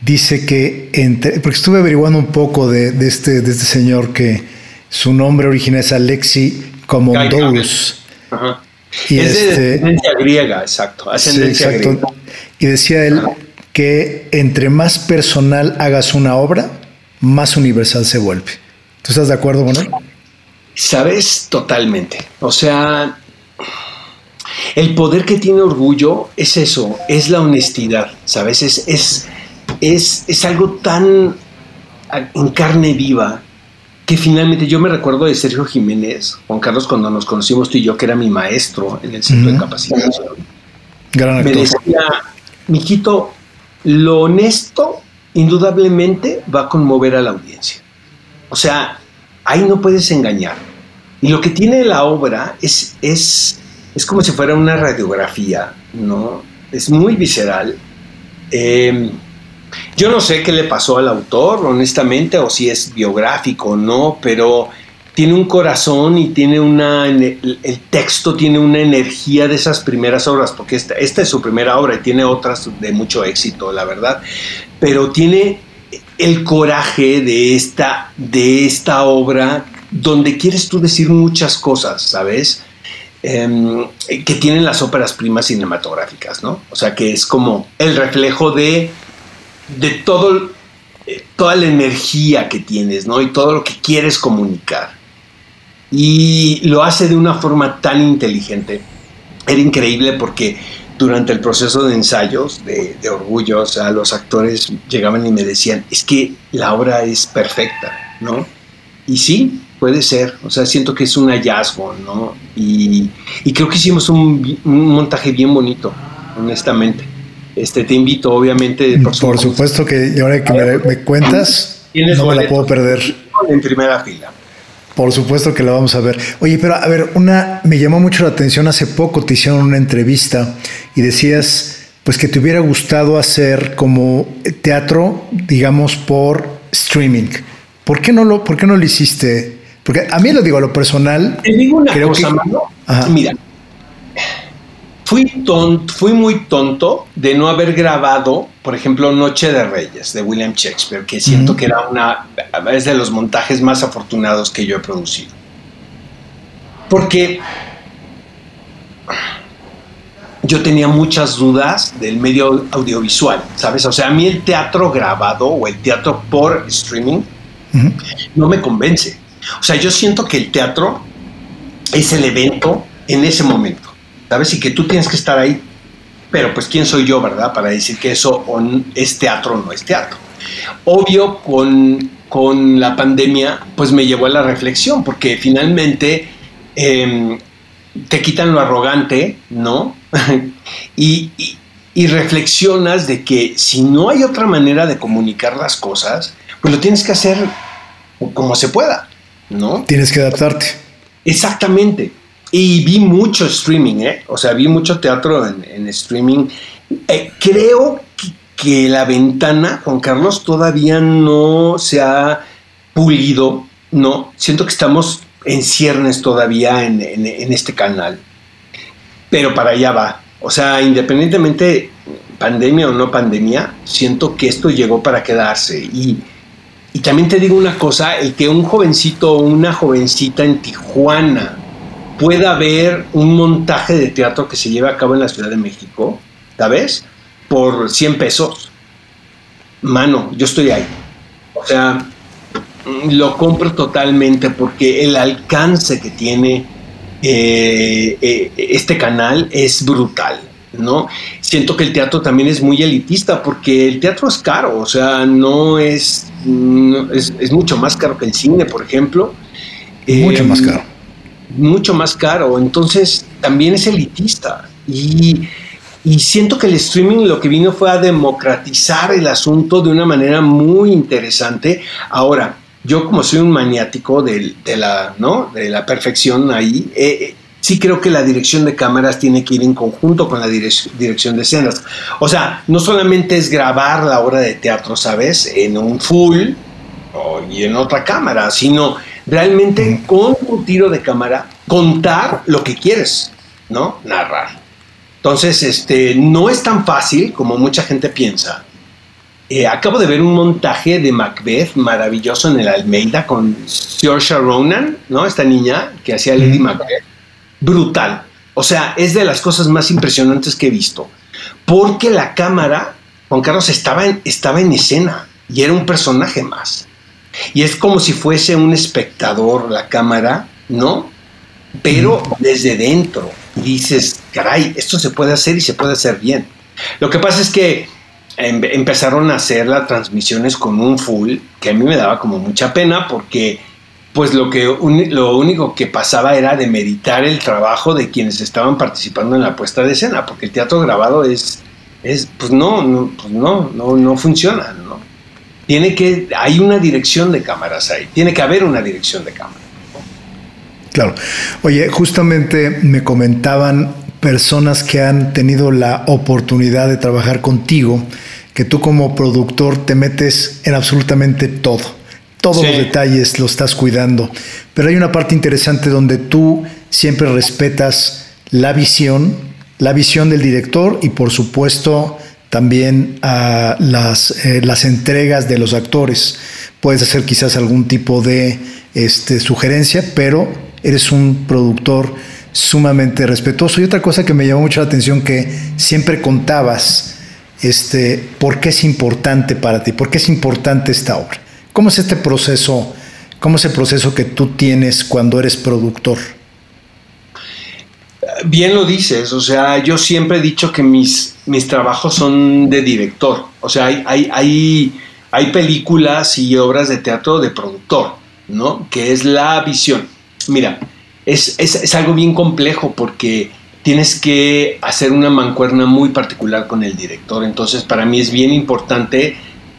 dice que, entre, porque estuve averiguando un poco de, este, de este señor que su nombre original es Alexi Comondous. Y es de este, ascendencia griega, exacto. Ascendencia Griega. Y decía él que entre más personal hagas una obra, más universal se vuelve. ¿Tú estás de acuerdo con él? Sabes, totalmente. O sea, el poder que tiene orgullo es eso, es la honestidad, ¿sabes? Es, es, es, es algo tan en carne viva que finalmente yo me recuerdo de Sergio Jiménez, Juan Carlos, cuando nos conocimos tú y yo, que era mi maestro en el centro de capacitación. Gran me decía, Mijito, lo honesto indudablemente va a conmover a la audiencia. O sea, ahí no puedes engañar. Y lo que tiene la obra es, es, es como si fuera una radiografía, ¿no? Es muy visceral. Eh, yo no sé qué le pasó al autor, honestamente, o si es biográfico o no, pero tiene un corazón y tiene una. El texto tiene una energía de esas primeras obras, porque esta, esta es su primera obra y tiene otras de mucho éxito, la verdad. Pero tiene el coraje de esta, de esta obra donde quieres tú decir muchas cosas, ¿sabes? Em, que tienen las óperas primas cinematográficas, ¿no? O sea, que es como el reflejo de de todo, eh, toda la energía que tienes, ¿no? Y todo lo que quieres comunicar. Y lo hace de una forma tan inteligente. Era increíble porque durante el proceso de ensayos de, Orgullo, o sea, los actores llegaban y me decían, es que la obra es perfecta, ¿no? Y sí, puede ser, o sea, siento que es un hallazgo, ¿no? Y, creo que hicimos un montaje bien bonito, honestamente. Este, te invito, obviamente. Por, supuesto que ahora que me, cuentas, no me la puedo perder. En primera fila. Por supuesto que la vamos a ver. Oye, pero a ver, una me llamó mucho la atención hace poco te hicieron una entrevista y decías pues que te hubiera gustado hacer como teatro, digamos por streaming. ¿Por qué no lo por qué no lo hiciste? Porque a mí lo digo a lo personal. Te digo una cosa, Mira, Fui, tonto, fui muy tonto de no haber grabado, por ejemplo, Noche de Reyes de William Shakespeare, que siento que era una es de los montajes más afortunados que yo he producido. Porque yo tenía muchas dudas del medio audiovisual, ¿sabes? O sea, a mí el teatro grabado o el teatro por streaming no me convence. O sea, yo siento que el teatro es el evento en ese momento. ¿Sabes? Y que tú tienes que estar ahí. Pero pues quién soy yo, ¿verdad? Para decir que eso es teatro o no es teatro. Obvio, con, con la pandemia, pues me llevó a la reflexión, porque finalmente em, te quitan lo arrogante, ¿no? y, y reflexionas de que si no hay otra manera de comunicar las cosas, pues lo tienes que hacer como se pueda, ¿no? Tienes que adaptarte. Exactamente. Y vi mucho streaming, ¿eh? O sea, vi mucho teatro en, streaming. Eh, creo que, la ventana, Juan Carlos, todavía no se ha pulido, ¿no? Siento que estamos en ciernes todavía en, este canal. Pero para allá va. O sea, independientemente pandemia o no pandemia, siento que esto llegó para quedarse. Y, y también te digo una cosa, el que un jovencito o una jovencita en Tijuana pueda haber un montaje de teatro que se lleve a cabo en la Ciudad de México, ¿sabes? Por 100 pesos. Mano, yo estoy ahí. O sea, lo compro totalmente porque el alcance que tiene eh, eh, este canal es brutal. ¿no? Siento que el teatro también es muy elitista porque el teatro es caro, o sea, no es, es, mucho más caro que el cine, por ejemplo. Mucho más em, caro mucho más caro, entonces también es elitista. Y, siento que el streaming lo que vino fue a democratizar el asunto de una manera muy interesante. Ahora, yo como soy un maniático de, la, ¿no? de la perfección ahí, eh, eh, sí creo que la dirección de cámaras tiene que ir en conjunto con la dirección de escenas. O sea, no solamente es grabar la obra de teatro, ¿sabes? En un full y en otra cámara, sino realmente con un tiro de cámara contar lo que quieres, ¿no? Narrar. Entonces, este, no es tan fácil como mucha gente piensa. Eh, acabo de ver un montaje de Macbeth maravilloso en el Almeida con Saoirse Ronan, ¿no? Esta niña que hacía Lady Macbeth. Brutal. O sea, es de las cosas más impresionantes que he visto. Porque la cámara, Juan Carlos, estaba en, estaba en escena y era un personaje más. Y es como si fuese un espectador la cámara, ¿no? Pero desde dentro. dices, caray, esto se puede hacer y se puede hacer bien. Lo que pasa es que Em, empezaron a hacer las transmisiones con un full, que a mí me daba como mucha pena porque pues lo, que lo único que pasaba era de meditar el trabajo de quienes estaban participando en la puesta de escena, porque el teatro grabado es, es pues no, no, pues no, no, no funciona, ¿no? Tiene que, hay una dirección de cámaras ahí, tiene que haber una dirección de cámara. Claro. Oye, justamente me comentaban personas que han tenido la oportunidad de trabajar contigo, que tú como productor te metes en absolutamente todo. Todos los detalles lo estás cuidando. Pero hay una parte interesante donde tú siempre respetas la visión, la visión del director y por supuesto también a las, eh, las entregas de los actores. Puedes hacer quizás algún tipo de este, sugerencia, pero eres un productor sumamente respetuoso. Y otra cosa que me llamó mucho la atención que siempre contabas este, por qué es importante para ti, por qué es importante esta obra. ¿Cómo es este proceso? ¿Cómo es el proceso que tú tienes cuando eres productor? Bien lo dices, o sea, yo siempre he dicho que mis, mis trabajos son de director, o sea, hay, hay, hay, películas y obras de teatro de productor, ¿no? Que es la visión. Mira, es, es, es algo bien complejo porque tienes que hacer una mancuerna muy particular con el director. Entonces, para mí es bien importante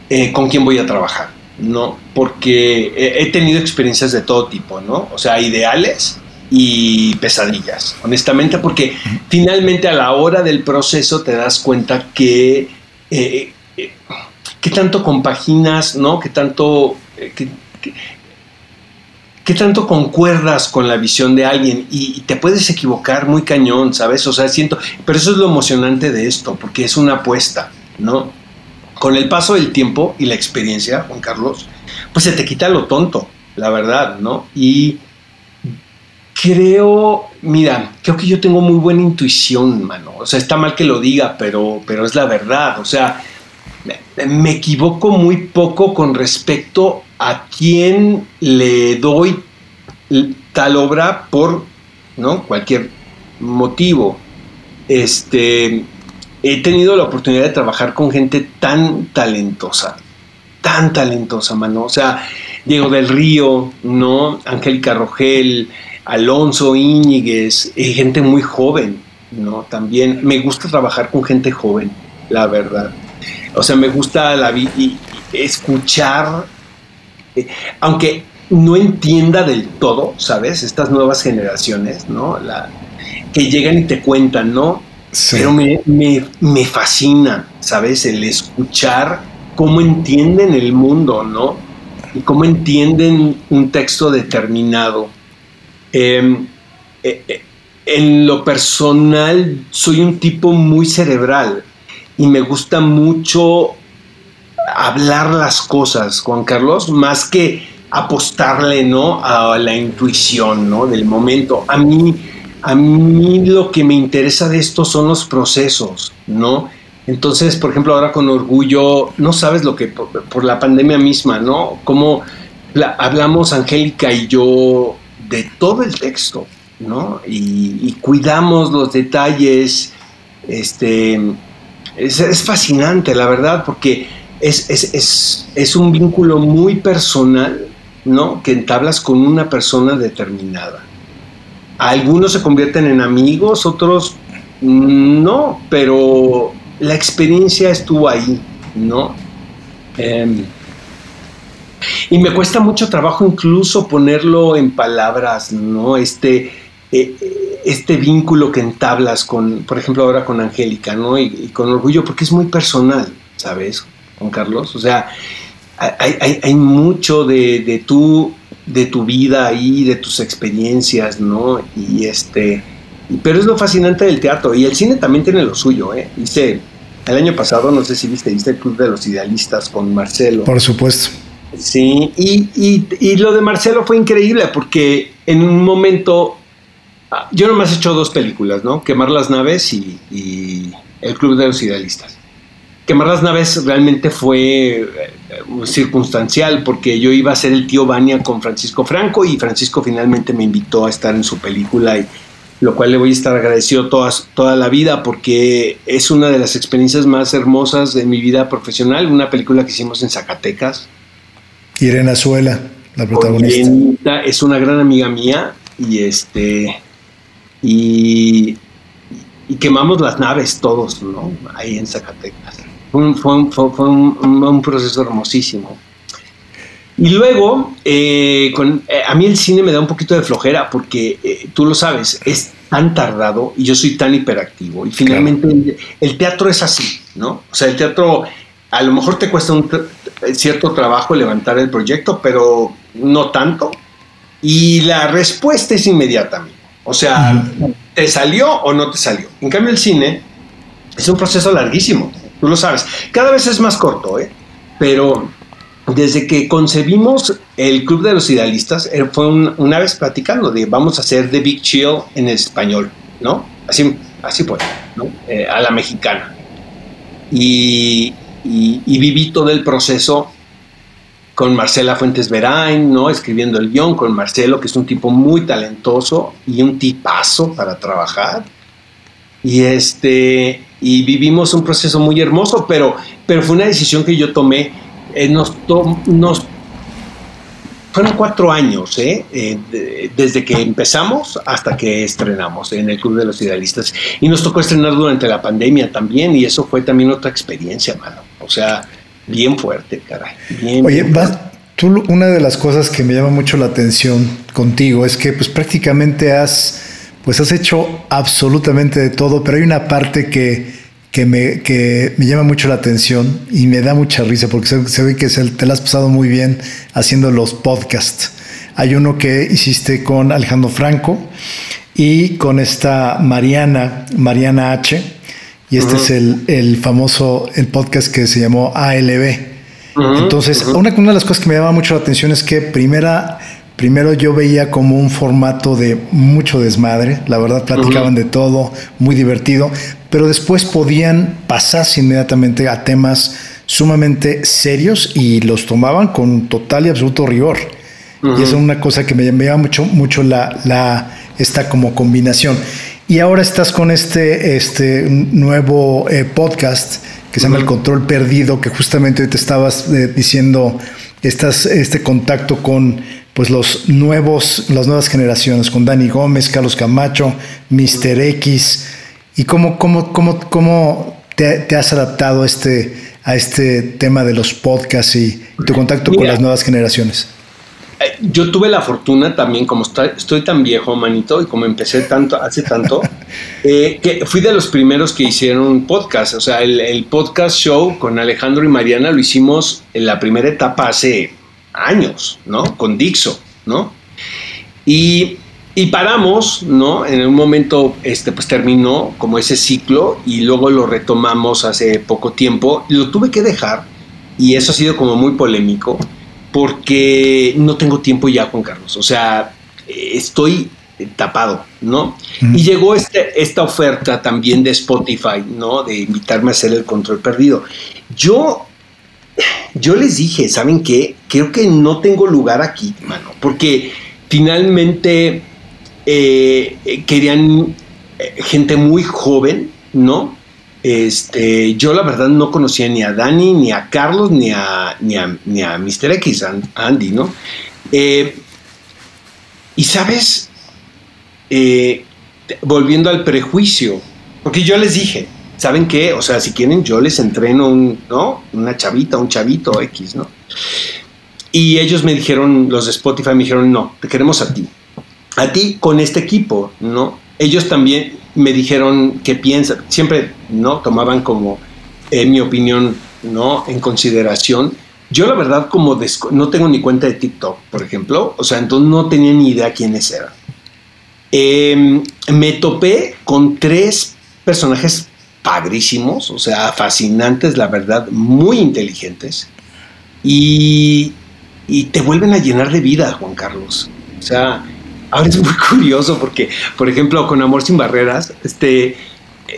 eh, con quién voy a trabajar, ¿no? Porque he, tenido experiencias de todo tipo, ¿no? O sea, ideales y pesadillas, honestamente, porque finalmente a la hora del proceso te das cuenta que... Eh, eh, ¿Qué tanto compaginas, no? ¿Qué tanto... ¿Qué tanto concuerdas con la visión de alguien? Y, te puedes equivocar muy cañón, ¿sabes? O sea, siento, pero eso es lo emocionante de esto, porque es una apuesta, ¿no? Con el paso del tiempo y la experiencia, Juan Carlos, pues se te quita lo tonto, la verdad, ¿no? Y creo, mira, creo que yo tengo muy buena intuición, mano. O sea, está mal que lo diga, pero, pero es la verdad. O sea, me equivoco muy poco con respecto a quién le doy tal obra por ¿no? cualquier motivo. Este, he tenido la oportunidad de trabajar con gente tan talentosa, tan talentosa, mano. O sea, Diego del Río, ¿no? Angélica Rogel, Alonso Íñiguez, eh, gente muy joven, ¿no? También me gusta trabajar con gente joven, la verdad. O sea, me gusta la y escuchar eh, aunque no entienda del todo, ¿sabes? Estas nuevas generaciones, ¿no? La, que llegan y te cuentan, ¿no? Pero me, me, fascina, ¿sabes? El escuchar cómo entienden el mundo, ¿no? Y cómo entienden un texto determinado. Em, eh, eh, en lo personal, soy un tipo muy cerebral y me gusta mucho hablar las cosas, Juan Carlos, más que apostarle, ¿no? A la intuición, ¿no? Del momento. A mí, a mí lo que me interesa de esto son los procesos, ¿no? Entonces, por ejemplo, ahora con orgullo, no sabes lo que por, la pandemia misma, ¿no? Cómo hablamos Angélica y yo de todo el texto, ¿no? Y, cuidamos los detalles, este, es, es fascinante, la verdad, porque es, un vínculo muy personal, ¿no? Que entablas con una persona determinada. Algunos se convierten en amigos, otros no, pero la experiencia estuvo ahí, ¿no? Em, y me cuesta mucho trabajo incluso ponerlo en palabras, ¿no? Este, eh, este vínculo que entablas con, por ejemplo, ahora con Angélica, ¿no? Y, con orgullo, porque es muy personal, ¿sabes, Juan Carlos? O sea, hay, hay, mucho de, de, tu, de tu vida ahí, de tus experiencias, ¿no? Y este, pero es lo fascinante del teatro, y el cine también tiene lo suyo, ¿eh? Hice, el año pasado, no sé si viste, viste el Club de los Idealistas con Marcelo. Por supuesto. Sí, y, y, y lo de Marcelo fue increíble, porque en un momento Ah, yo nomás he hecho dos películas, ¿no? Quemar las naves y, El Club de los Idealistas. Quemar las naves realmente fue eh, circunstancial porque yo iba a ser el tío Bania con Francisco Franco y Francisco finalmente me invitó a estar en su película y lo cual le voy a estar agradecido toda la vida porque es una de las experiencias más hermosas de mi vida profesional, una película que hicimos en Zacatecas. Irene Azuela, la protagonista. Es una gran amiga mía y este y, quemamos las naves todos, ¿no? Ahí en Zacatecas. Fue un, proceso hermosísimo. Y luego, eh, con, eh, a mí el cine me da un poquito de flojera porque eh, tú lo sabes, es tan tardado y yo soy tan hiperactivo. Y finalmente el, teatro es así, ¿no? O sea, el teatro a lo mejor te cuesta un cierto trabajo levantar el proyecto, pero no tanto. Y la respuesta es inmediata. O sea, ¿te salió o no te salió? En cambio, el cine es un proceso larguísimo, tú lo sabes. Cada vez es más corto, ¿eh? Pero desde que concebimos el Club de los Idealistas, eh, fue una vez platicando de vamos a hacer The Big Chill en español, ¿no? Así, así fue, ¿no? Eh, a la mexicana. Y, y, viví todo el proceso con Marcela Fuentes Verain, ¿no? Escribiendo el guion, con Marcelo, que es un tipo muy talentoso y un tipazo para trabajar. Y este, y vivimos un proceso muy hermoso, pero, pero fue una decisión que yo tomé. Eh, nos, nos fueron cuatro años, ¿eh? ¿eh? desde que empezamos hasta que estrenamos en el Club de los Idealistas. Y nos tocó estrenar durante la pandemia también, y eso fue también otra experiencia, mano. O sea, bien fuerte, caray. Oye, tú una de las cosas que me llama mucho la atención contigo es que pues prácticamente has pues has hecho absolutamente de todo, pero hay una parte que, que, me, que me llama mucho la atención y me da mucha risa porque se, ve que te la has pasado muy bien haciendo los podcasts. Hay uno que hiciste con Alejandro Franco y con esta Mariana, Mariana H y este es el, el, famoso el podcast que se llamó ALB. Entonces, una, una, de las cosas que me llamaba mucho la atención es que primera, primero yo veía como un formato de mucho desmadre, la verdad platicaban de todo, muy divertido, pero después podían pasarse inmediatamente a temas sumamente serios y los tomaban con total y absoluto rigor. Y eso es una cosa que me llamaba mucho, mucho la, la, esta como combinación. Y ahora estás con este, este nuevo eh, podcast que se llama El Control Perdido, que justamente te estabas eh, diciendo, estás este contacto con pues los nuevos, las nuevas generaciones, con Dani Gómez, Carlos Camacho, Mr. X, y cómo, cómo, cómo, cómo te, has adaptado a este, a este tema de los podcasts y tu contacto con las nuevas generaciones yo tuve la fortuna también, como estoy tan viejo, manito, y como empecé tanto, hace tanto, eh, que fui de los primeros que hicieron un podcast. O sea, el, podcast show con Alejandro y Mariana lo hicimos en la primera etapa hace años, ¿no? Con Dixo, ¿no? Y, paramos, ¿no? En un momento, este, pues terminó como ese ciclo y luego lo retomamos hace poco tiempo. Lo tuve que dejar y eso ha sido como muy polémico porque no tengo tiempo ya, Juan Carlos. O sea, estoy tapado, ¿no? Y llegó este, esta oferta también de Spotify, ¿no? De invitarme a hacer el control perdido. Yo, yo les dije, ¿saben qué? Creo que no tengo lugar aquí, mano, porque finalmente eh, querían eh, gente muy joven, ¿no? Este, yo la verdad no conocía ni a Dani, ni a Carlos, ni a, ni a, a Mr. X, Andy, ¿no? Eh, y sabes, eh, volviendo al prejuicio, porque yo les dije, ¿saben qué? O sea, si quieren, yo les entreno un, ¿no? Una chavita, un chavito X, ¿no? y ellos me dijeron, los de Spotify me dijeron, no, te queremos a ti. A ti con este equipo, ¿no? Ellos también me dijeron qué piensan. Siempre, ¿no? Tomaban como eh, mi opinión, ¿no? En consideración. Yo la verdad como no tengo ni cuenta de TikTok, por ejemplo. O sea, entonces no tenía ni idea quiénes eran. Em, me topé con tres personajes padrísimos, o sea, fascinantes, la verdad, muy inteligentes. Y, y te vuelven a llenar de vida, Juan Carlos. O sea, ahora es muy curioso porque, por ejemplo, con Amor sin Barreras, este,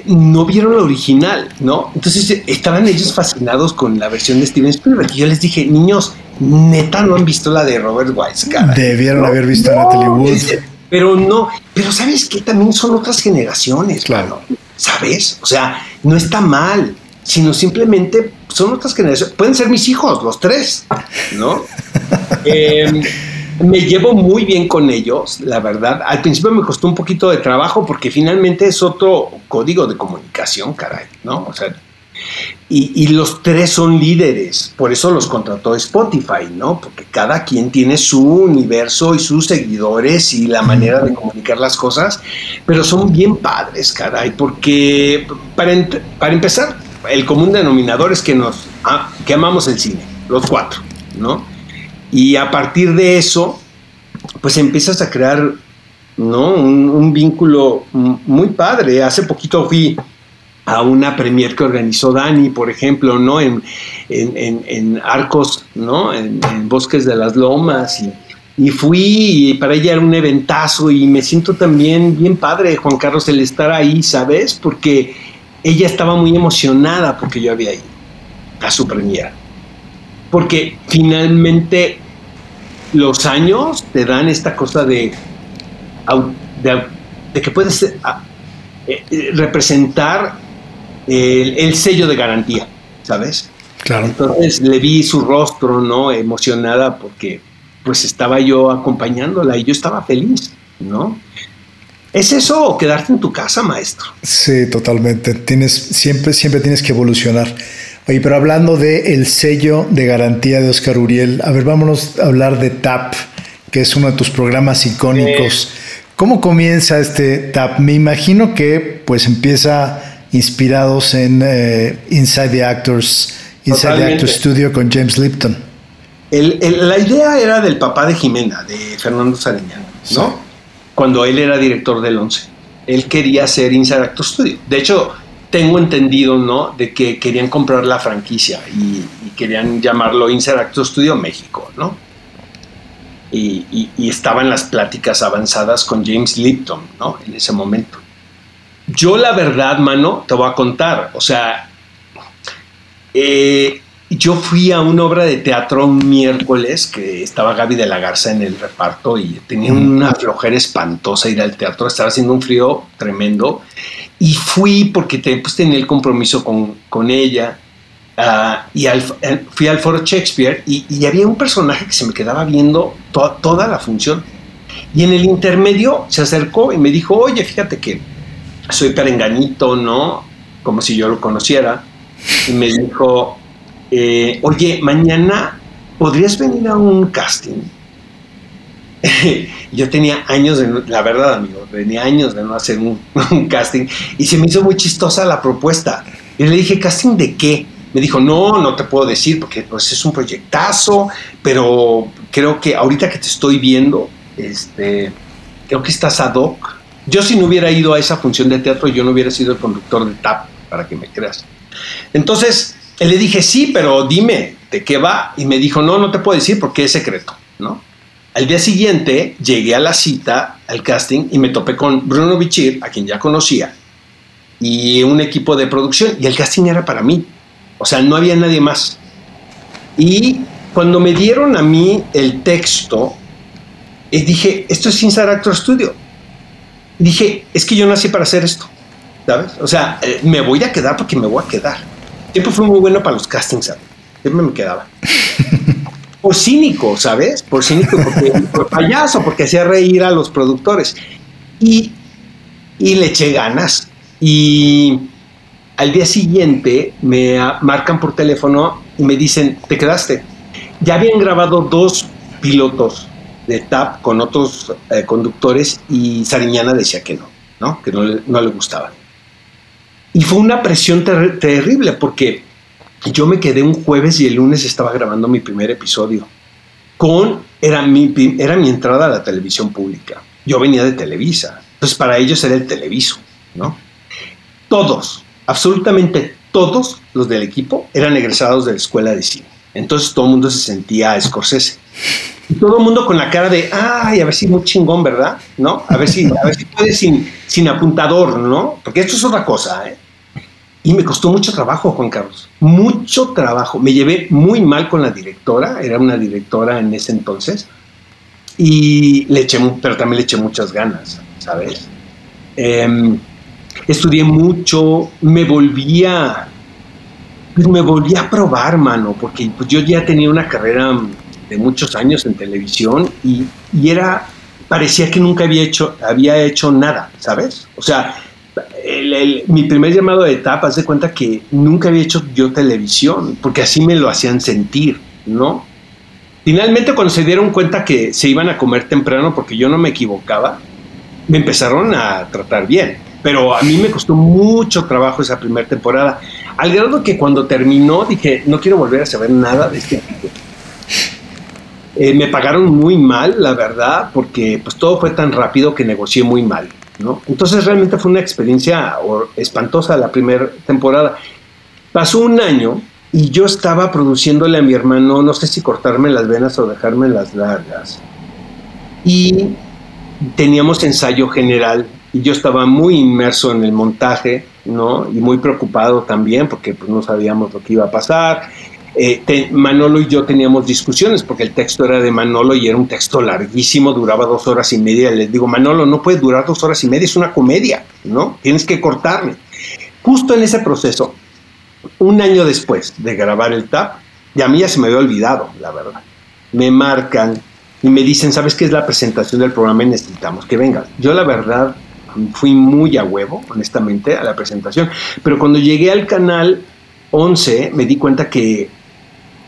no vieron la original, ¿no? Entonces estaban ellos fascinados con la versión de Steven Spielberg. Y yo les dije, niños, neta no han visto la de Robert Wise, Debieron haber visto a Natalie Wood. Pero no, pero ¿sabes qué? También son otras generaciones, claro. ¿Sabes? O sea, no está mal sino simplemente son otras generaciones. Pueden ser mis hijos, los tres, ¿no? Em, me llevo muy bien con ellos, la verdad. Al principio me costó un poquito de trabajo porque finalmente es otro código de comunicación, caray, ¿no? O sea, y, los tres son líderes, por eso los contrató Spotify, ¿no? Porque cada quien tiene su universo y sus seguidores y la manera de comunicar las cosas, pero son bien padres, caray, porque para, empezar, el común denominador es que nos que amamos el cine, los cuatro, ¿no? Y a partir de eso, pues empiezas a crear, ¿no? Un, vínculo muy padre. Hace poquito fui a una premier que organizó Dani, por ejemplo, ¿no? En, en, Arcos, ¿no? En, Bosques de las Lomas y, y fui y para ella era un eventazo y me siento también bien padre, Juan Carlos, el estar ahí, ¿sabes? Porque ella estaba muy emocionada porque yo había ido a su premiera. Porque finalmente los años te dan esta cosa de, de, que puedes eh, eh, representar el, sello de garantía, ¿sabes? Claro. Entonces le vi su rostro, ¿no? Emocionada porque pues estaba yo acompañándola y yo estaba feliz, ¿no? ¿Es eso o quedarte en tu casa, maestro? Sí, totalmente. Tienes, siempre, siempre tienes que evolucionar. Oye, pero hablando de el sello de garantía de Oscar Uriel, a ver, vámonos a hablar de TAP, que es uno de tus programas icónicos. ¿Cómo comienza este TAP? Me imagino que pues empieza inspirados en eh, Inside the Actors, Inside the Actors Studio con James Lipton. la idea era del papá de Jimena, de Fernando Sariñana, ¿no? cuando él era director del 11. Él quería hacer Inside Actor Studio. De hecho, tengo entendido, ¿no? De que querían comprar la franquicia y, querían llamarlo Inside Actor Studio México, ¿no? Y, y, estaban las pláticas avanzadas con James Lipton, ¿no? En ese momento. Yo la verdad, mano, te voy a contar. O sea, eh, yo fui a una obra de teatro un miércoles que estaba Gaby de la Garza en el reparto y tenía una flojera espantosa ir al teatro, estaba haciendo un frío tremendo. Y fui porque pues, tenía el compromiso con, con ella ah, y fui al foro Shakespeare y, había un personaje que se me quedaba viendo toda la función. Y en el intermedio se acercó y me dijo, oye, fíjate que soy perenganito, ¿no? Como si yo lo conociera y me dijo, eh, oye, mañana podrías venir a un casting. yo tenía años de, la verdad amigo, tenía años de no hacer un, casting y se me hizo muy chistosa la propuesta. Y le dije, ¿casting de qué? Me dijo, no, no te puedo decir porque pues, es un proyectazo, pero creo que ahorita que te estoy viendo, este, creo que estás ad hoc. Yo si no hubiera ido a esa función de teatro, yo no hubiera sido el conductor de TAP, para que me creas. Entonces, le dije, sí, pero dime, ¿de qué va? Y me dijo, no, no te puedo decir porque es secreto, ¿no? Al día siguiente llegué a la cita, al casting, y me topé con Bruno Bichir, a quien ya conocía, y un equipo de producción, y el casting era para mí. O sea, no había nadie más. Y cuando me dieron a mí el texto, eh, dije, esto es Inside Actor Studio. Dije, es que yo nací para hacer esto, ¿sabes? O sea, eh, me voy a quedar porque me voy a quedar. Siempre fue muy bueno para los castings, ¿sabes? Siempre me quedaba. Por cínico, ¿sabes? Por cínico, porque, por payaso, porque hacía reír a los productores. Y, y le eché ganas. Y al día siguiente me marcan por teléfono y me dicen, ¿te quedaste? Ya habían grabado dos pilotos de TAP con otros eh, conductores y Sariñana decía que no, ¿no? que no no le gustaba. Y fue una presión terrible porque yo me quedé un jueves y el lunes estaba grabando mi primer episodio. Con, era mi, era mi entrada a la televisión pública. Yo venía de Televisa. Entonces para ellos era el televiso, ¿no? Todos, absolutamente todos los del equipo eran egresados de la escuela de cine. Entonces todo el mundo se sentía Scorsese. Y todo el mundo con la cara de, ay, a ver si muy chingón, ¿verdad? ¿No? A ver si, a ver si puede sin, sin apuntador, ¿no? Porque esto es otra cosa, ¿eh? Y me costó mucho trabajo, Juan Carlos. Mucho trabajo. Me llevé muy mal con la directora, era una directora en ese entonces. Y le eché, pero también le eché muchas ganas, ¿sabes? Em, estudié mucho, me volvía, pues me volví a probar, mano, porque pues yo ya tenía una carrera de muchos años en televisión y, y era, parecía que nunca había hecho, había hecho nada, ¿sabes? O sea, mi primer llamado de etapa, haz de cuenta que nunca había hecho yo televisión, porque así me lo hacían sentir, ¿no? Finalmente, cuando se dieron cuenta que se iban a comer temprano, porque yo no me equivocaba, me empezaron a tratar bien. Pero a mí me costó mucho trabajo esa primera temporada, al grado que cuando terminó dije, no quiero volver a saber nada de este tipo. Eh, me pagaron muy mal, la verdad, porque pues todo fue tan rápido que negocié muy mal. Entonces realmente fue una experiencia espantosa la primera temporada. Pasó un año y yo estaba produciéndole a mi hermano, no sé si cortarme las venas o dejarme las largas. Y teníamos ensayo general y yo estaba muy inmerso en el montaje, ¿no? Y muy preocupado también porque pues, no sabíamos lo que iba a pasar eh, Manolo y yo teníamos discusiones porque el texto era de Manolo y era un texto larguísimo, duraba dos horas y media. Les digo, Manolo, no puede durar dos horas y media, es una comedia, ¿no? Tienes que cortarme. Justo en ese proceso, un año después de grabar el TAP, y a mí ya se me había olvidado, la verdad. Me marcan y me dicen, ¿sabes qué es la presentación del programa y necesitamos que vengas? Yo la verdad fui muy a huevo, honestamente, a la presentación, pero cuando llegué al canal 11 me di cuenta que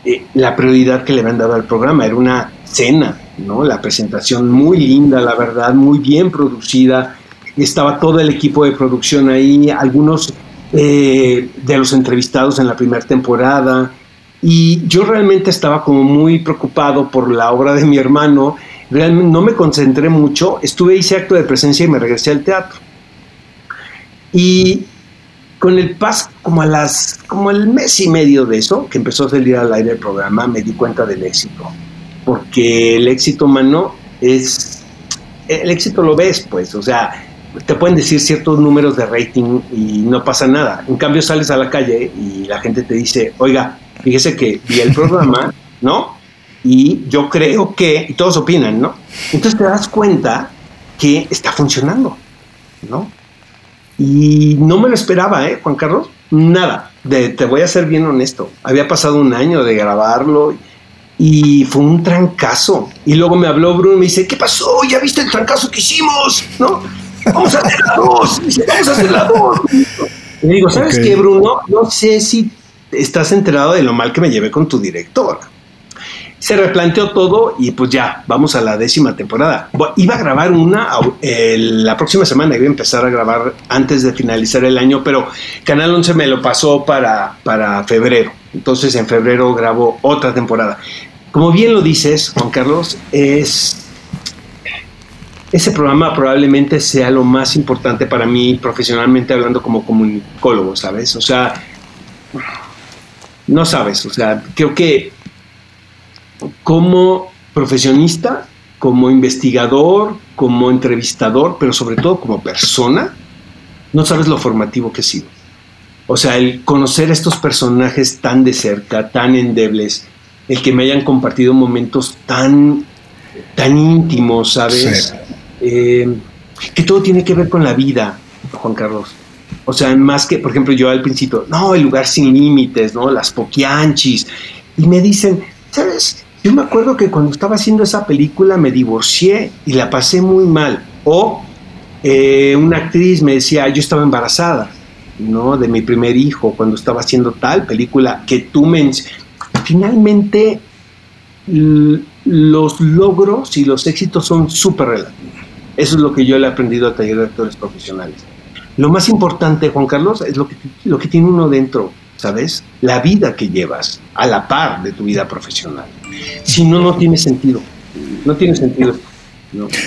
eh, la prioridad que le habían dado al programa. Era una cena, ¿no? La presentación muy linda, la verdad, muy bien producida. Estaba todo el equipo de producción ahí, algunos eh, de los entrevistados en la primera temporada. Y yo realmente estaba como muy preocupado por la obra de mi hermano. Realmente no me concentré mucho. Estuve, hice acto de presencia y me regresé al teatro. Y con el paso, como a las, como el mes y medio de eso, que empezó a salir al aire el programa, me di cuenta del éxito. Porque el éxito, mano, es, el éxito lo ves, pues, o sea, te pueden decir ciertos números de rating y no pasa nada. En cambio, sales a la calle y la gente te dice, oiga, fíjese que vi el programa, ¿no? Y yo creo que, y todos opinan, ¿no? Entonces te das cuenta que está funcionando, ¿no? Y no me lo esperaba, ¿eh, Juan Carlos? Nada. De, te voy a ser bien honesto. Había pasado un año de grabarlo y fue un trancazo. Y luego me habló Bruno y me dice, ¿qué pasó? ¿Ya viste el trancazo que hicimos? ¿No? Vamos a hacer la dos. vamos a hacer la dos. Y le digo, ¿sabes qué, Bruno? No sé si estás enterado de lo mal que me llevé con tu director se replanteó todo y pues ya, vamos a la décima temporada. iba a grabar una la próxima semana, iba a empezar a grabar antes de finalizar el año, pero Canal 11 me lo pasó para, para febrero. Entonces en febrero grabo otra temporada. Como bien lo dices, Juan Carlos, es ese programa probablemente sea lo más importante para mí profesionalmente hablando como comunicólogo, ¿sabes? O sea, no sabes, o sea, creo que como profesionista, como investigador, como entrevistador, pero sobre todo como persona, no sabes lo formativo que he sido. O sea, el conocer estos personajes tan de cerca, tan endebles, el que me hayan compartido momentos tan, tan íntimos, ¿sabes? Eh, que todo tiene que ver con la vida, Juan Carlos. O sea, más que, por ejemplo, yo al principio, no, el lugar sin límites, ¿no? Las poquianchis. Y me dicen, ¿sabes? Yo me acuerdo que cuando estaba haciendo esa película me divorcié y la pasé muy mal. O eh, una actriz me decía, yo estaba embarazada, ¿no? De mi primer hijo cuando estaba haciendo tal película que tú me... Finalmente los logros y los éxitos son súper relativos. Eso es lo que yo le he aprendido a taller de actores profesionales. Lo más importante, Juan Carlos, es lo que, lo que tiene uno dentro, ¿sabes? La vida que llevas a la par de tu vida profesional. Si no, no tiene sentido. No tiene sentido.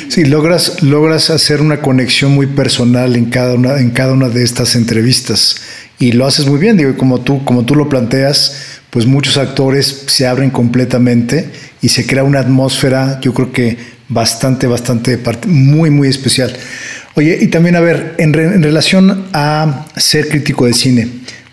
Sí, logras, logras hacer una conexión muy personal en cada una, en cada una de estas entrevistas y lo haces muy bien, digo, como tú, como tú lo planteas, pues muchos actores se abren completamente y se crea una atmósfera, yo creo que bastante, bastante, muy, muy especial. Oye, y también a ver, en relación a ser crítico de cine,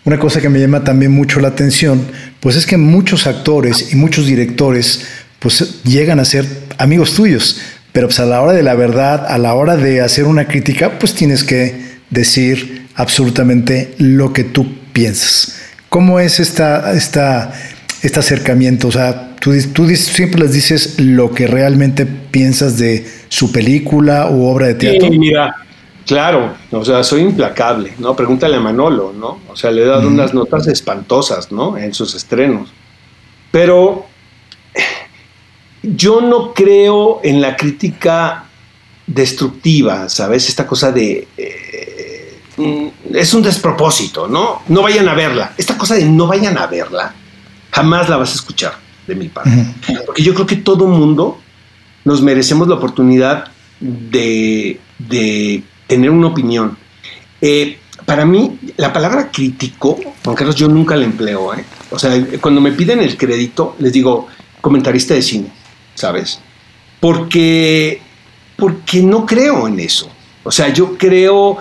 una cosa que me llama también mucho la atención, pues es que muchos actores y muchos directores pues llegan a ser amigos tuyos, pero pues a la hora de la verdad, a la hora de hacer una crítica, pues tienes que decir absolutamente lo que tú piensas. ¿Cómo es esta, esta, este acercamiento? O sea, tú, tú siempre les dices lo que realmente piensas de su película o obra de teatro. Sí, mira, claro, o sea, soy implacable, ¿no? Pregúntale a Manolo, ¿no? O sea, le he dado unas notas espantosas, ¿no? En sus estrenos. Pero yo no creo en la crítica destructiva, ¿sabes? Esta cosa de... Eh, mm, es un despropósito, ¿no? No vayan a verla. Esta cosa de no vayan a verla, jamás la vas a escuchar de mi parte. Porque yo creo que todo mundo nos merecemos la oportunidad de, tener una opinión. Eh, para mí, la palabra crítico, Juan Carlos, yo nunca la empleo. ¿eh? O sea, cuando me piden el crédito, les digo comentarista de cine ¿sabes? Porque, porque no creo en eso. O sea, yo creo,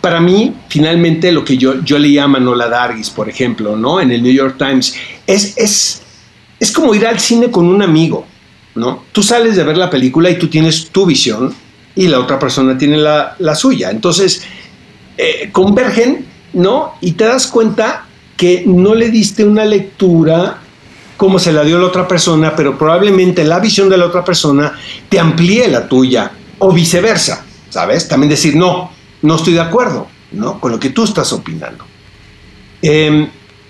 para mí, finalmente lo que yo, yo leía a Manola Dargis, por ejemplo, ¿no? En el New York Times, es, es, es como ir al cine con un amigo, ¿no? Tú sales de ver la película y tú tienes tu visión y la otra persona tiene la, suya. Entonces, eh, convergen, ¿no? Y te das cuenta que no le diste una lectura como se la dio la otra persona, pero probablemente la visión de la otra persona te amplíe la tuya o viceversa, ¿sabes? También decir, no, no estoy de acuerdo, ¿no? Con lo que tú estás opinando. Em,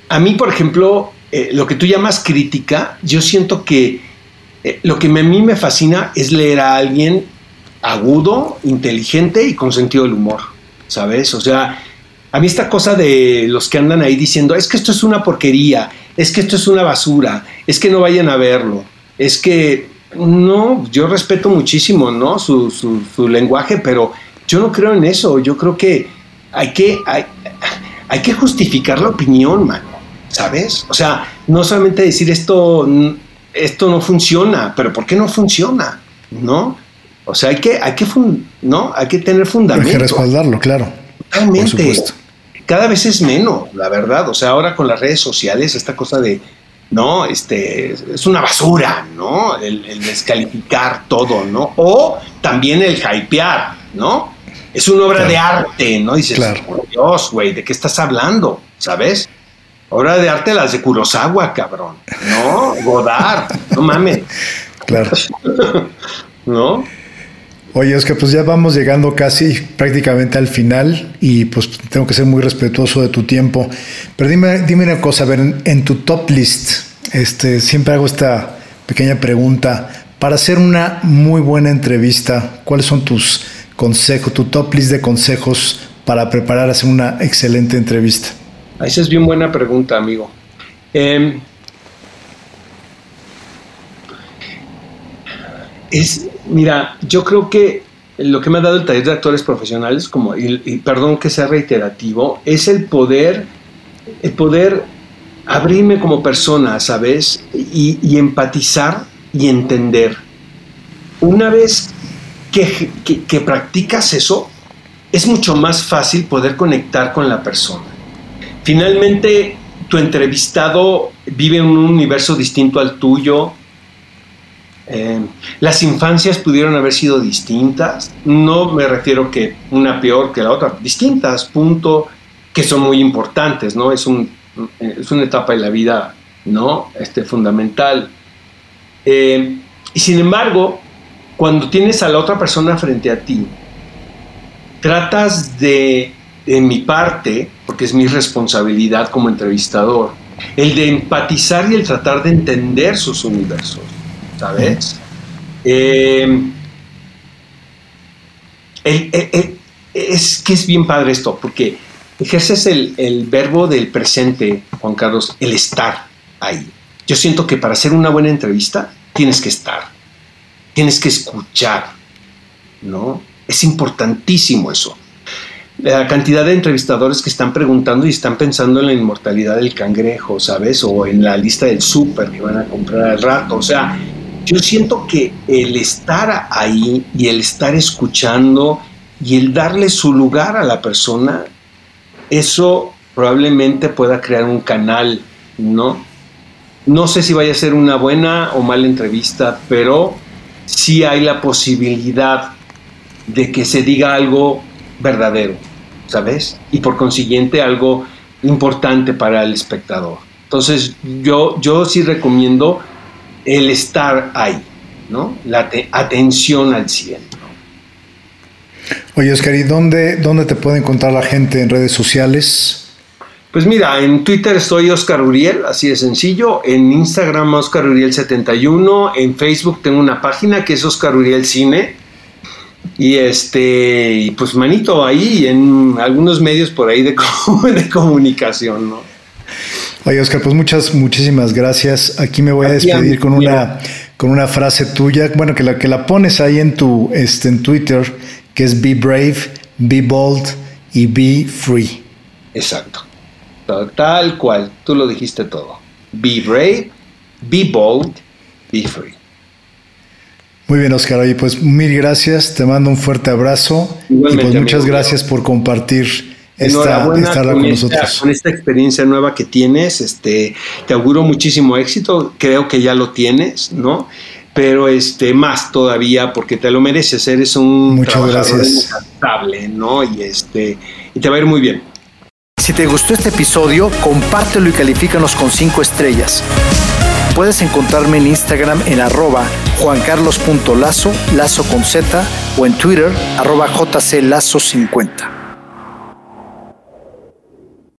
a mí, por ejemplo, eh, lo que tú llamas crítica, yo siento que eh, lo que a mí me fascina es leer a alguien agudo, inteligente y con sentido del humor, ¿sabes? O sea, a mí esta cosa de los que andan ahí diciendo, es que esto es una porquería, es que esto es una basura, es que no vayan a verlo, es que no, yo respeto muchísimo, ¿no? Su, su, lenguaje, pero yo no creo en eso, yo creo que hay que, hay, hay que justificar la opinión, mano, ¿sabes? O sea, no solamente decir esto, esto no funciona, pero ¿por qué no funciona? ¿No? O sea, hay que, hay que, ¿no? hay que tener fundamento. Hay que respaldarlo, claro. Totalmente cada vez es menos, la verdad. O sea, ahora con las redes sociales, esta cosa de, no, este, es una basura, ¿no? El, descalificar todo, ¿no? O también el hypear, ¿no? Es una obra de arte, ¿no? Dices, por Dios, güey, ¿de qué estás hablando? ¿Sabes? Obra de arte las de Kurosawa, cabrón. No, Godard, no mames. Claro. ¿No? Oye, es que pues ya vamos llegando casi prácticamente al final y pues tengo que ser muy respetuoso de tu tiempo. Pero dime, dime una cosa, a ver, en, tu top list, este, siempre hago esta pequeña pregunta. Para hacer una muy buena entrevista, ¿cuáles son tus consejos, tu top list de consejos para preparar hacer una excelente entrevista? Esa es bien buena pregunta, amigo. Em, es, Mira, yo creo que lo que me ha dado el taller de actores profesionales, como, y, perdón que sea reiterativo, es el poder, el poder abrirme como persona, ¿sabes? Y, empatizar y entender. Una vez que, que, practicas eso, es mucho más fácil poder conectar con la persona. Finalmente, tu entrevistado vive en un universo distinto al tuyo, eh, las infancias pudieron haber sido distintas, no me refiero que una peor que la otra, distintas, punto, que son muy importantes, ¿no? Es, un, es una etapa de la vida, ¿no? Este, fundamental. Eh, y sin embargo, cuando tienes a la otra persona frente a ti, tratas de, en mi parte, porque es mi responsabilidad como entrevistador, el de empatizar y el tratar de entender sus universos ¿sabes? Eh, es que es bien padre esto, porque ejerces el, el verbo del presente, Juan Carlos, el estar ahí. Yo siento que para hacer una buena entrevista tienes que estar, tienes que escuchar, ¿no? Es importantísimo eso. La cantidad de entrevistadores que están preguntando y están pensando en la inmortalidad del cangrejo, ¿sabes? O en la lista del súper que van a comprar al rato. O sea, yo siento que el estar ahí y el estar escuchando y el darle su lugar a la persona, eso probablemente pueda crear un canal, ¿no? No sé si vaya a ser una buena o mala entrevista, pero sí hay la posibilidad de que se diga algo verdadero, ¿sabes? Y por consiguiente algo importante para el espectador. Entonces yo, yo sí recomiendo el estar ahí, ¿no? La atención al 100. Oye, Oscar, ¿y dónde, dónde te puede encontrar la gente en redes sociales? Pues mira, en Twitter soy Oscar Uriel, así de sencillo. En Instagram Oscar Uriel 71. En Facebook tengo una página que es Oscar Uriel Cine. Y este, y pues manito ahí en algunos medios por ahí de, de comunicación, ¿no? Oye, Oscar, pues muchas, muchísimas gracias. Aquí me voy a despedir con una, con una frase tuya, bueno, que la que la pones ahí en tu este, en Twitter, que es be brave, be bold y be free. Exacto. Tal cual, tú lo dijiste todo. Be brave, be bold, be free. Muy bien, Oscar. Oye, pues mil gracias. Te mando un fuerte abrazo. y pues muchas gracias por compartir esta, esta con, nosotros. con esta experiencia nueva que tienes. Este, te auguro muchísimo éxito. Creo que ya lo tienes, ¿no? Pero este, más todavía porque te lo mereces. Eres un muchas trabajador gracias. ¿no? Y este, y te va a ir muy bien. Si te gustó este episodio, compártelo y califícanos con 5 estrellas. Puedes encontrarme en Instagram en arroba juancarlos.lazo, lazo con Z, o en Twitter arroba jclazo50.